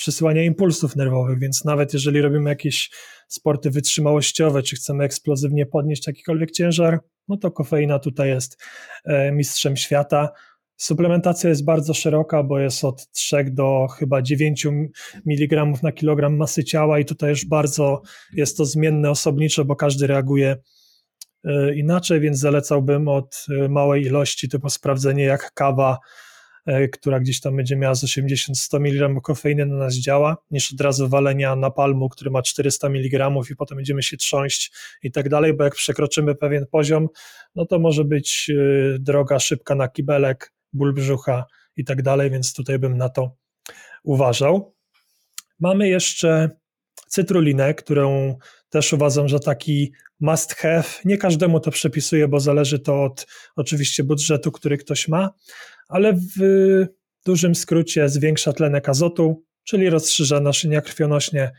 S1: przesyłania impulsów nerwowych, więc nawet jeżeli robimy jakieś sporty wytrzymałościowe, czy chcemy eksplozywnie podnieść jakikolwiek ciężar, no to kofeina tutaj jest e, mistrzem świata. Suplementacja jest bardzo szeroka, bo jest od 3 do chyba 9 mg na kilogram masy ciała i tutaj już bardzo jest to zmienne osobniczo, bo każdy reaguje e, inaczej, więc zalecałbym od e, małej ilości, typu sprawdzenie jak kawa która gdzieś tam będzie miała z 80-100 mg kofeiny na nas działa, niż od razu walenia napalmu, który ma 400 mg i potem będziemy się trząść i tak dalej, bo jak przekroczymy pewien poziom, no to może być e, droga szybka na kibelek, ból brzucha i tak dalej, więc tutaj bym na to uważał. Mamy jeszcze cytrulinę, którą też uważam, że taki must have. Nie każdemu to przepisuję, bo zależy to od oczywiście budżetu, który ktoś ma, ale w dużym skrócie zwiększa tlenek azotu, czyli rozszerza naszyjnia krwionośnie,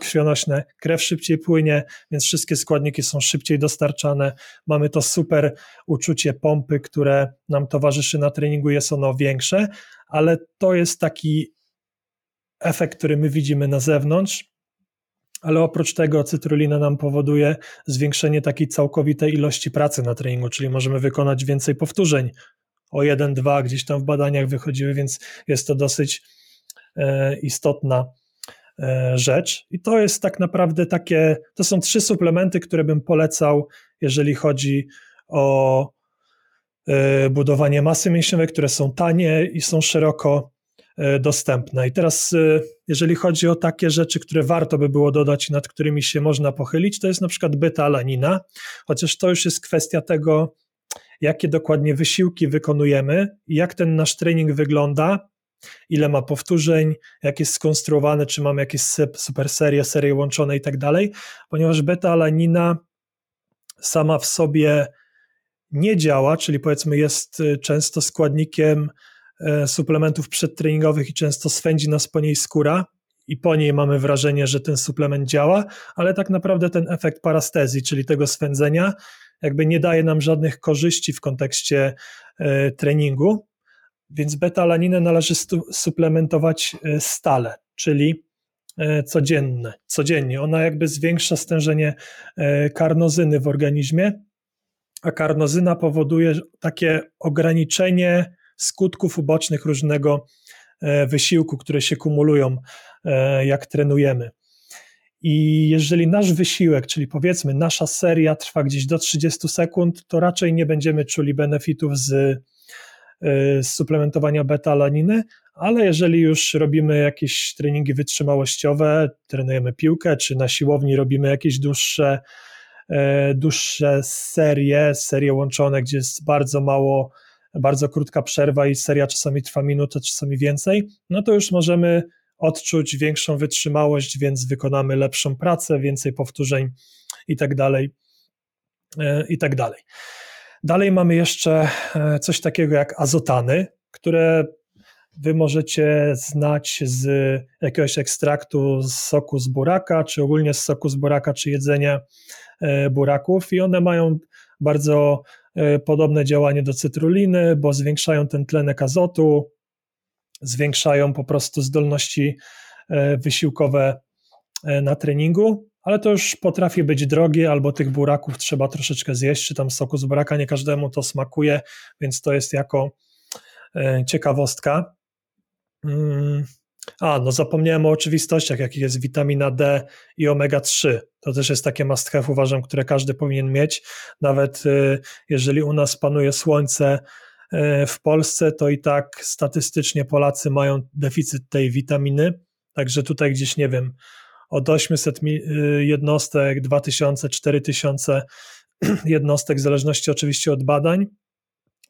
S1: krwionośne, krew szybciej płynie, więc wszystkie składniki są szybciej dostarczane. Mamy to super uczucie pompy, które nam towarzyszy na treningu, jest ono większe, ale to jest taki efekt, który my widzimy na zewnątrz, ale oprócz tego cytrulina nam powoduje zwiększenie takiej całkowitej ilości pracy na treningu, czyli możemy wykonać więcej powtórzeń, o jeden, dwa gdzieś tam w badaniach wychodziły, więc jest to dosyć e, istotna e, rzecz. I to jest tak naprawdę takie, to są trzy suplementy, które bym polecał, jeżeli chodzi o e, budowanie masy mięśniowej, które są tanie i są szeroko dostępne. I teraz, jeżeli chodzi o takie rzeczy, które warto by było dodać, nad którymi się można pochylić, to jest na przykład beta-alanina, chociaż to już jest kwestia tego, jakie dokładnie wysiłki wykonujemy, jak ten nasz trening wygląda, ile ma powtórzeń, jak jest skonstruowany, czy mamy jakieś super serie, serie łączone i tak dalej, ponieważ beta-alanina sama w sobie nie działa, czyli powiedzmy jest y, często składnikiem e, suplementów przedtreningowych i często swędzi nas po niej skóra i po niej mamy wrażenie, że ten suplement działa, ale tak naprawdę ten efekt parastezji, czyli tego swędzenia jakby nie daje nam żadnych korzyści w kontekście e, treningu, więc beta-alaninę należy suplementować e, stale, czyli e, codzienne, codziennie. Ona jakby zwiększa stężenie karnozyny w organizmie, a karnozyna powoduje takie ograniczenie skutków ubocznych różnego wysiłku, które się kumulują, jak trenujemy. I jeżeli nasz wysiłek, czyli powiedzmy nasza seria trwa gdzieś do 30 sekund, to raczej nie będziemy czuli benefitów z, y, z suplementowania beta-alaniny, ale jeżeli już robimy jakieś treningi wytrzymałościowe, trenujemy piłkę, czy na siłowni robimy jakieś dłuższe, e, dłuższe serie, serie łączone, gdzie jest bardzo mało, bardzo krótka przerwa i seria czasami trwa minutę, czasami więcej, no to już możemy odczuć większą wytrzymałość, więc wykonamy lepszą pracę, więcej powtórzeń i tak dalej. E, I tak dalej. Dalej mamy jeszcze e, coś takiego jak azotany, które wy możecie znać z jakiegoś ekstraktu z soku z buraka, czy ogólnie z soku z buraka, czy jedzenia e, buraków i one mają bardzo podobne działanie do cytruliny, bo zwiększają ten tlenek azotu, zwiększają po prostu zdolności e, wysiłkowe e, na treningu, ale to już potrafi być drogie, albo tych buraków trzeba troszeczkę zjeść, czy tam soku z buraka, nie każdemu to smakuje, więc to jest jako e, ciekawostka. Mm. A, no zapomniałem o oczywistościach, jakich jest witamina D i omega-3. To też jest takie must have, uważam, które każdy powinien mieć. Nawet jeżeli u nas panuje słońce, w Polsce, to i tak statystycznie Polacy mają deficyt tej witaminy, także tutaj gdzieś, nie wiem, od 800 jednostek, 2000, 4000 jednostek, w zależności oczywiście od badań,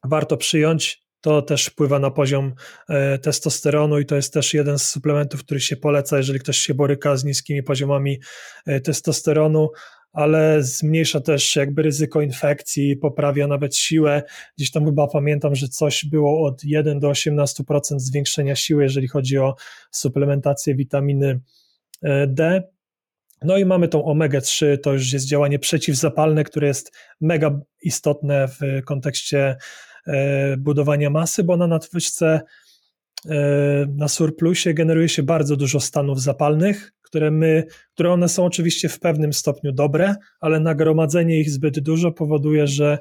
S1: warto przyjąć. To też wpływa na poziom e, testosteronu i to jest też jeden z suplementów, który się poleca, jeżeli ktoś się boryka z niskimi poziomami e, testosteronu, ale zmniejsza też jakby ryzyko infekcji, poprawia nawet siłę. Gdzieś tam chyba pamiętam, że coś było od 1 do 18% zwiększenia siły, jeżeli chodzi o suplementację witaminy e, D. No i mamy tą omega-3, to już jest działanie przeciwzapalne, które jest mega istotne w kontekście budowania masy, bo na nadwyżce e, na surplusie generuje się bardzo dużo stanów zapalnych, które my, które one są oczywiście w pewnym stopniu dobre, ale nagromadzenie ich zbyt dużo powoduje, że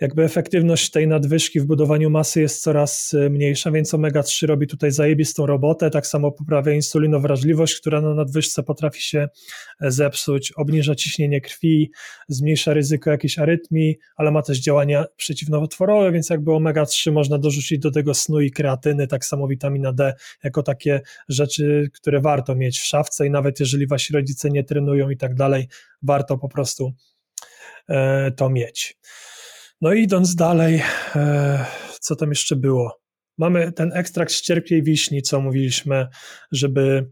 S1: jakby efektywność tej nadwyżki w budowaniu masy jest coraz y, mniejsza, więc omega-3 robi tutaj zajebistą robotę, tak samo poprawia insulinowrażliwość, która na nadwyżce potrafi się e, zepsuć, obniża ciśnienie krwi, zmniejsza ryzyko jakiejś arytmii, ale ma też działania przeciwnowotworowe, więc jakby omega-3 można dorzucić do tego snu i kreatyny, tak samo witamina D, jako takie rzeczy, które warto mieć w szafce i nawet jeżeli wasi rodzice nie trenują i tak dalej, warto po prostu e, to mieć. No i idąc dalej, e, co tam jeszcze było? Mamy ten ekstrakt z wiśni, co mówiliśmy, żeby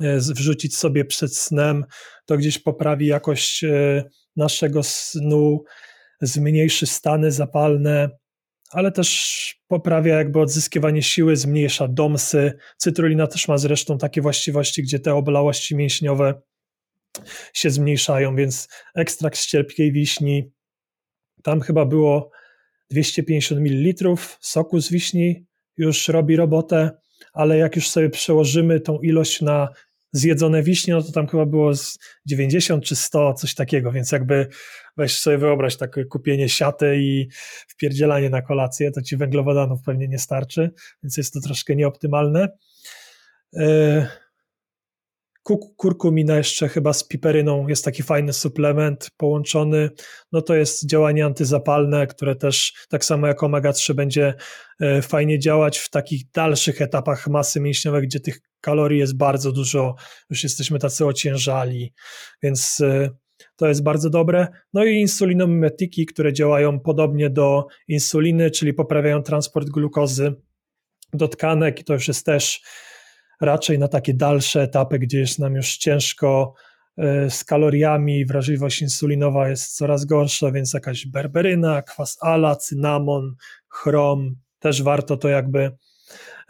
S1: e, wrzucić sobie przed snem, to gdzieś poprawi jakość e, naszego snu, zmniejszy stany zapalne, ale też poprawia jakby odzyskiwanie siły, zmniejsza domsy. Cytrulina też ma zresztą takie właściwości, gdzie te oblałości mięśniowe się zmniejszają, więc ekstrakt z wiśni tam chyba było 250 ml soku z wiśni, już robi robotę, ale jak już sobie przełożymy tą ilość na zjedzone wiśnie, no to tam chyba było z 90 czy 100, coś takiego, więc jakby weź sobie wyobraź takie kupienie siaty i wpierdzielanie na kolację, to ci węglowodanów pewnie nie starczy, więc jest to troszkę nieoptymalne. Yy kurkumina jeszcze chyba z piperyną jest taki fajny suplement połączony. No to jest działanie antyzapalne, które też tak samo jak omega-3 będzie e, fajnie działać w takich dalszych etapach masy mięśniowej, gdzie tych kalorii jest bardzo dużo, już jesteśmy tacy ociężali, więc e, to jest bardzo dobre. No i insulinomimetyki, które działają podobnie do insuliny, czyli poprawiają transport glukozy do tkanek i to już jest też raczej na takie dalsze etapy, gdzie jest nam już ciężko e, z kaloriami, wrażliwość insulinowa jest coraz gorsza, więc jakaś berberyna, kwas ala, cynamon, chrom, też warto to jakby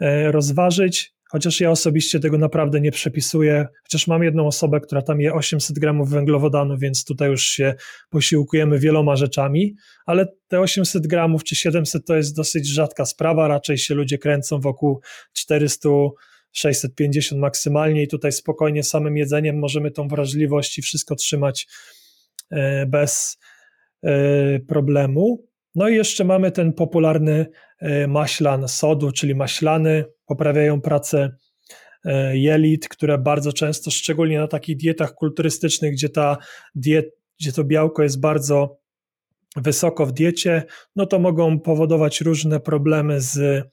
S1: e, rozważyć. Chociaż ja osobiście tego naprawdę nie przepisuję, chociaż mam jedną osobę, która tam je 800 gramów węglowodanu, więc tutaj już się posiłkujemy wieloma rzeczami, ale te 800 gramów czy 700 to jest dosyć rzadka sprawa, raczej się ludzie kręcą wokół 400 650 maksymalnie i tutaj spokojnie samym jedzeniem możemy tą wrażliwość i wszystko trzymać e, bez e, problemu. No i jeszcze mamy ten popularny e, maślan sodu, czyli maślany, poprawiają pracę jelit, które bardzo często, szczególnie na takich dietach kulturystycznych, gdzie, ta diet, gdzie to białko jest bardzo wysoko w diecie, no to mogą powodować różne problemy z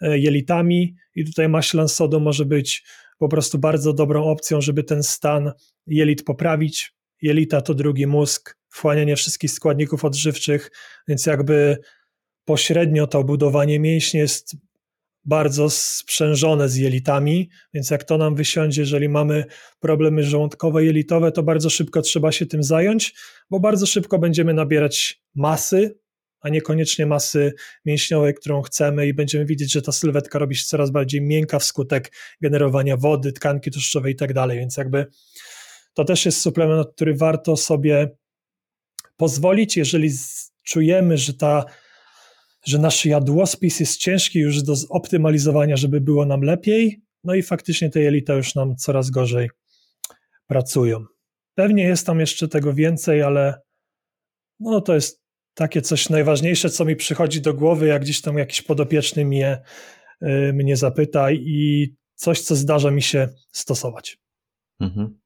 S1: jelitami i tutaj maślan sodu może być po prostu bardzo dobrą opcją, żeby ten stan jelit poprawić. Jelita to drugi mózg, wchłanianie wszystkich składników odżywczych, więc jakby pośrednio to budowanie mięśni jest bardzo sprzężone z jelitami, więc jak to nam wysiądzie, jeżeli mamy problemy żołądkowe, jelitowe, to bardzo szybko trzeba się tym zająć, bo bardzo szybko będziemy nabierać masy, a niekoniecznie masy mięśniowej, którą chcemy i będziemy widzieć, że ta sylwetka robi się coraz bardziej miękka wskutek generowania wody, tkanki tłuszczowej i tak dalej, więc jakby to też jest suplement, który warto sobie pozwolić, jeżeli czujemy, że ta że nasz jadłospis jest ciężki już do zoptymalizowania, żeby było nam lepiej, no i faktycznie te jelita już nam coraz gorzej pracują. Pewnie jest tam jeszcze tego więcej, ale no to jest takie coś najważniejsze, co mi przychodzi do głowy, jak gdzieś tam jakiś podopieczny mnie, y, mnie zapyta i coś, co zdarza mi się stosować.
S2: Mhm.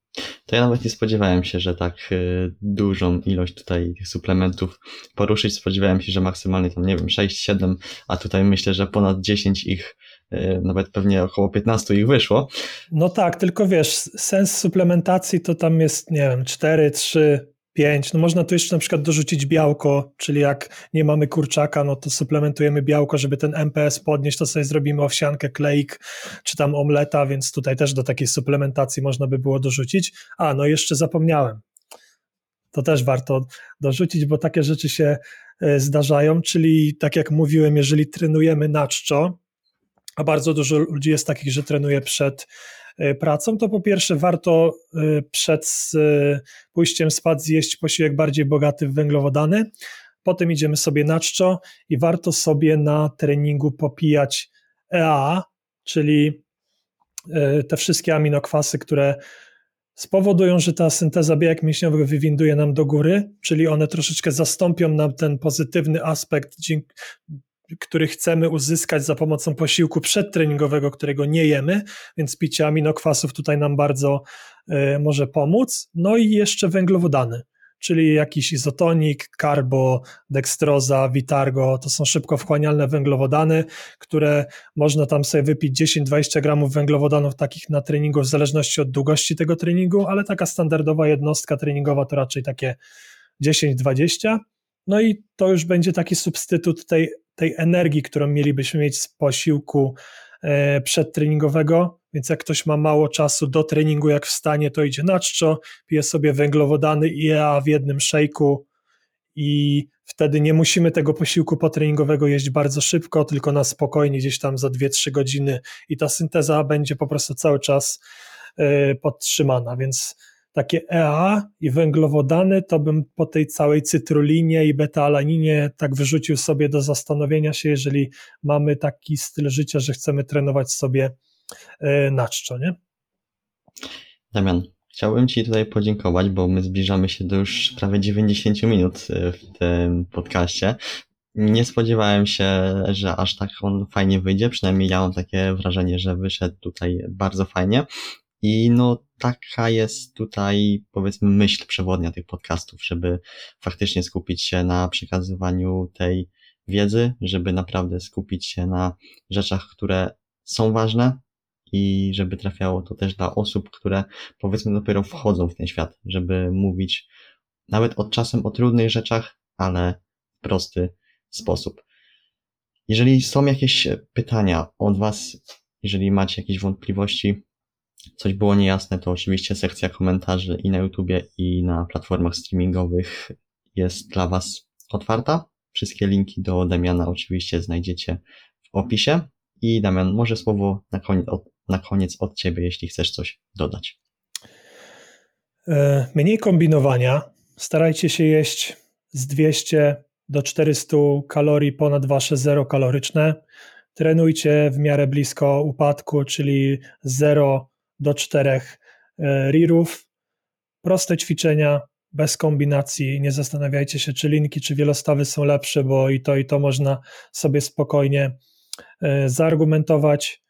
S2: To ja nawet nie spodziewałem się, że tak y, dużą ilość tutaj tych suplementów poruszyć. Spodziewałem się, że maksymalnie tam, nie wiem, 6-7, a tutaj myślę, że ponad 10 ich, y, nawet pewnie około 15 ich wyszło.
S1: No tak, tylko wiesz, sens suplementacji to tam jest, nie wiem, 4, 3, 5. No można tu jeszcze na przykład dorzucić białko, czyli jak nie mamy kurczaka, no to suplementujemy białko, żeby ten MPS podnieść, to sobie zrobimy owsiankę, kleik, czy tam omleta, więc tutaj też do takiej suplementacji można by było dorzucić. A, no jeszcze zapomniałem. To też warto dorzucić, bo takie rzeczy się e, zdarzają, czyli tak jak mówiłem, jeżeli trenujemy na czczo, a bardzo dużo ludzi jest takich, że trenuje przed pracą, to po pierwsze warto e, przed e, pójściem spać zjeść posiłek bardziej bogaty w węglowodany. Potem idziemy sobie na czczo i warto sobie na treningu popijać EA, czyli te wszystkie aminokwasy, które spowodują, że ta synteza białek mięśniowych wywinduje nam do góry, czyli one troszeczkę zastąpią nam ten pozytywny aspekt, który chcemy uzyskać za pomocą posiłku przedtreningowego, którego nie jemy, więc picie aminokwasów tutaj nam bardzo y, może pomóc. No i jeszcze węglowodany, czyli jakiś izotonik, karbo, dekstroza, vitargo, to są szybko wchłanialne węglowodany, które można tam sobie wypić 10-20 gramów węglowodanów takich na treningu w zależności od długości tego treningu, ale taka standardowa jednostka treningowa to raczej takie 10-20. No i to już będzie taki substytut tej tej energii, którą mielibyśmy mieć z posiłku e, przedtreningowego, więc jak ktoś ma mało czasu do treningu, jak wstanie, to idzie na czczo, pije sobie węglowodany IEA w jednym szejku. I wtedy nie musimy tego posiłku potreningowego jeść bardzo szybko, tylko na spokojnie gdzieś tam za 2-3 godziny. I ta synteza będzie po prostu cały czas e, podtrzymana, więc takie EA i węglowodany, to bym po tej całej cytrulinie i beta-alaninie tak wyrzucił sobie do zastanowienia się, jeżeli mamy taki styl życia, że chcemy trenować sobie e, na czczo, nie?
S2: Damian, chciałbym Ci tutaj podziękować, bo my zbliżamy się do już prawie 90 minut e, w tym podcaście. Nie spodziewałem się, że aż tak on fajnie wyjdzie, przynajmniej ja mam takie wrażenie, że wyszedł tutaj bardzo fajnie. I no, taka jest tutaj, powiedzmy, myśl przewodnia tych podcastów, żeby faktycznie skupić się na przekazywaniu tej wiedzy, żeby naprawdę skupić się na rzeczach, które są ważne i żeby trafiało to też dla osób, które powiedzmy dopiero wchodzą w ten świat, żeby mówić nawet od czasem o trudnych rzeczach, ale w prosty sposób. Jeżeli są jakieś pytania od Was, jeżeli macie jakieś wątpliwości, coś było niejasne, to oczywiście sekcja komentarzy i na YouTubie, i na platformach streamingowych jest dla Was otwarta. Wszystkie linki do Damiana oczywiście znajdziecie w opisie. I Damian, może słowo na koniec, od, na koniec od Ciebie, jeśli chcesz coś dodać.
S1: E, mniej kombinowania. Starajcie się jeść z 200 do 400 kalorii ponad Wasze zero kaloryczne. Trenujcie w miarę blisko upadku, czyli 0 do czterech e, rirów. Proste ćwiczenia, bez kombinacji. Nie zastanawiajcie się, czy linki, czy wielostawy są lepsze, bo i to, i to można sobie spokojnie e, zaargumentować.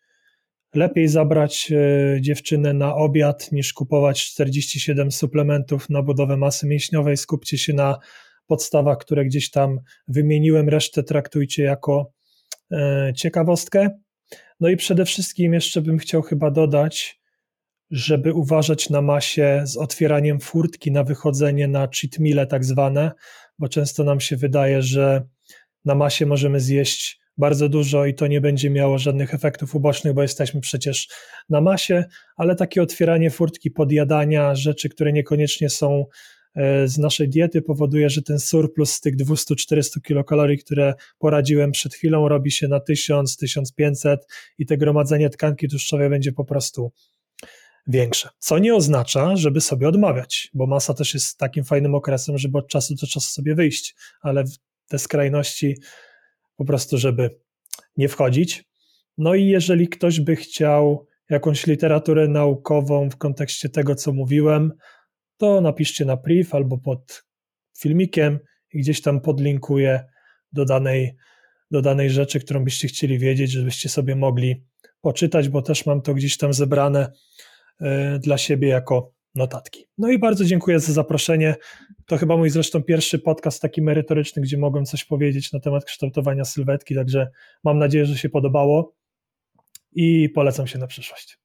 S1: Lepiej zabrać e, dziewczynę na obiad niż kupować 47 suplementów na budowę masy mięśniowej. Skupcie się na podstawach, które gdzieś tam wymieniłem, resztę traktujcie jako ciekawostkę. No i przede wszystkim jeszcze bym chciał chyba dodać, żeby uważać na masie z otwieraniem furtki na wychodzenie na cheat meal tak zwane, bo często nam się wydaje, że na masie możemy zjeść bardzo dużo i to nie będzie miało żadnych efektów ubocznych, bo jesteśmy przecież na masie, ale takie otwieranie furtki podjadania rzeczy, które niekoniecznie są e, z naszej diety powoduje, że ten surplus z tych 200-400 kilokalorii, które poradziłem przed chwilą, robi się na 1000-1500 i te gromadzenie tkanki tłuszczowej będzie po prostu większe. Co nie oznacza, żeby sobie odmawiać, bo masa też jest takim fajnym okresem, żeby od czasu do czasu sobie wyjść, ale te skrajności po prostu, żeby nie wchodzić. No i jeżeli ktoś by chciał jakąś literaturę naukową w kontekście tego, co mówiłem, to napiszcie na priv albo pod filmikiem i gdzieś tam podlinkuję do danej, do danej rzeczy, którą byście chcieli wiedzieć, żebyście sobie mogli poczytać, bo też mam to gdzieś tam zebrane dla siebie jako notatki. No i bardzo dziękuję za zaproszenie. To chyba mój zresztą pierwszy podcast taki merytoryczny, gdzie mogłem coś powiedzieć na temat kształtowania sylwetki, także mam nadzieję, że się podobało i polecam się na przyszłość.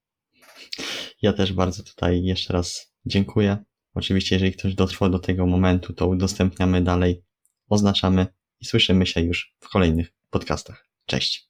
S2: Ja też bardzo tutaj jeszcze raz dziękuję. Oczywiście, jeżeli ktoś dotrwał do tego momentu, to udostępniamy dalej, oznaczamy i słyszymy się już w kolejnych podcastach. Cześć.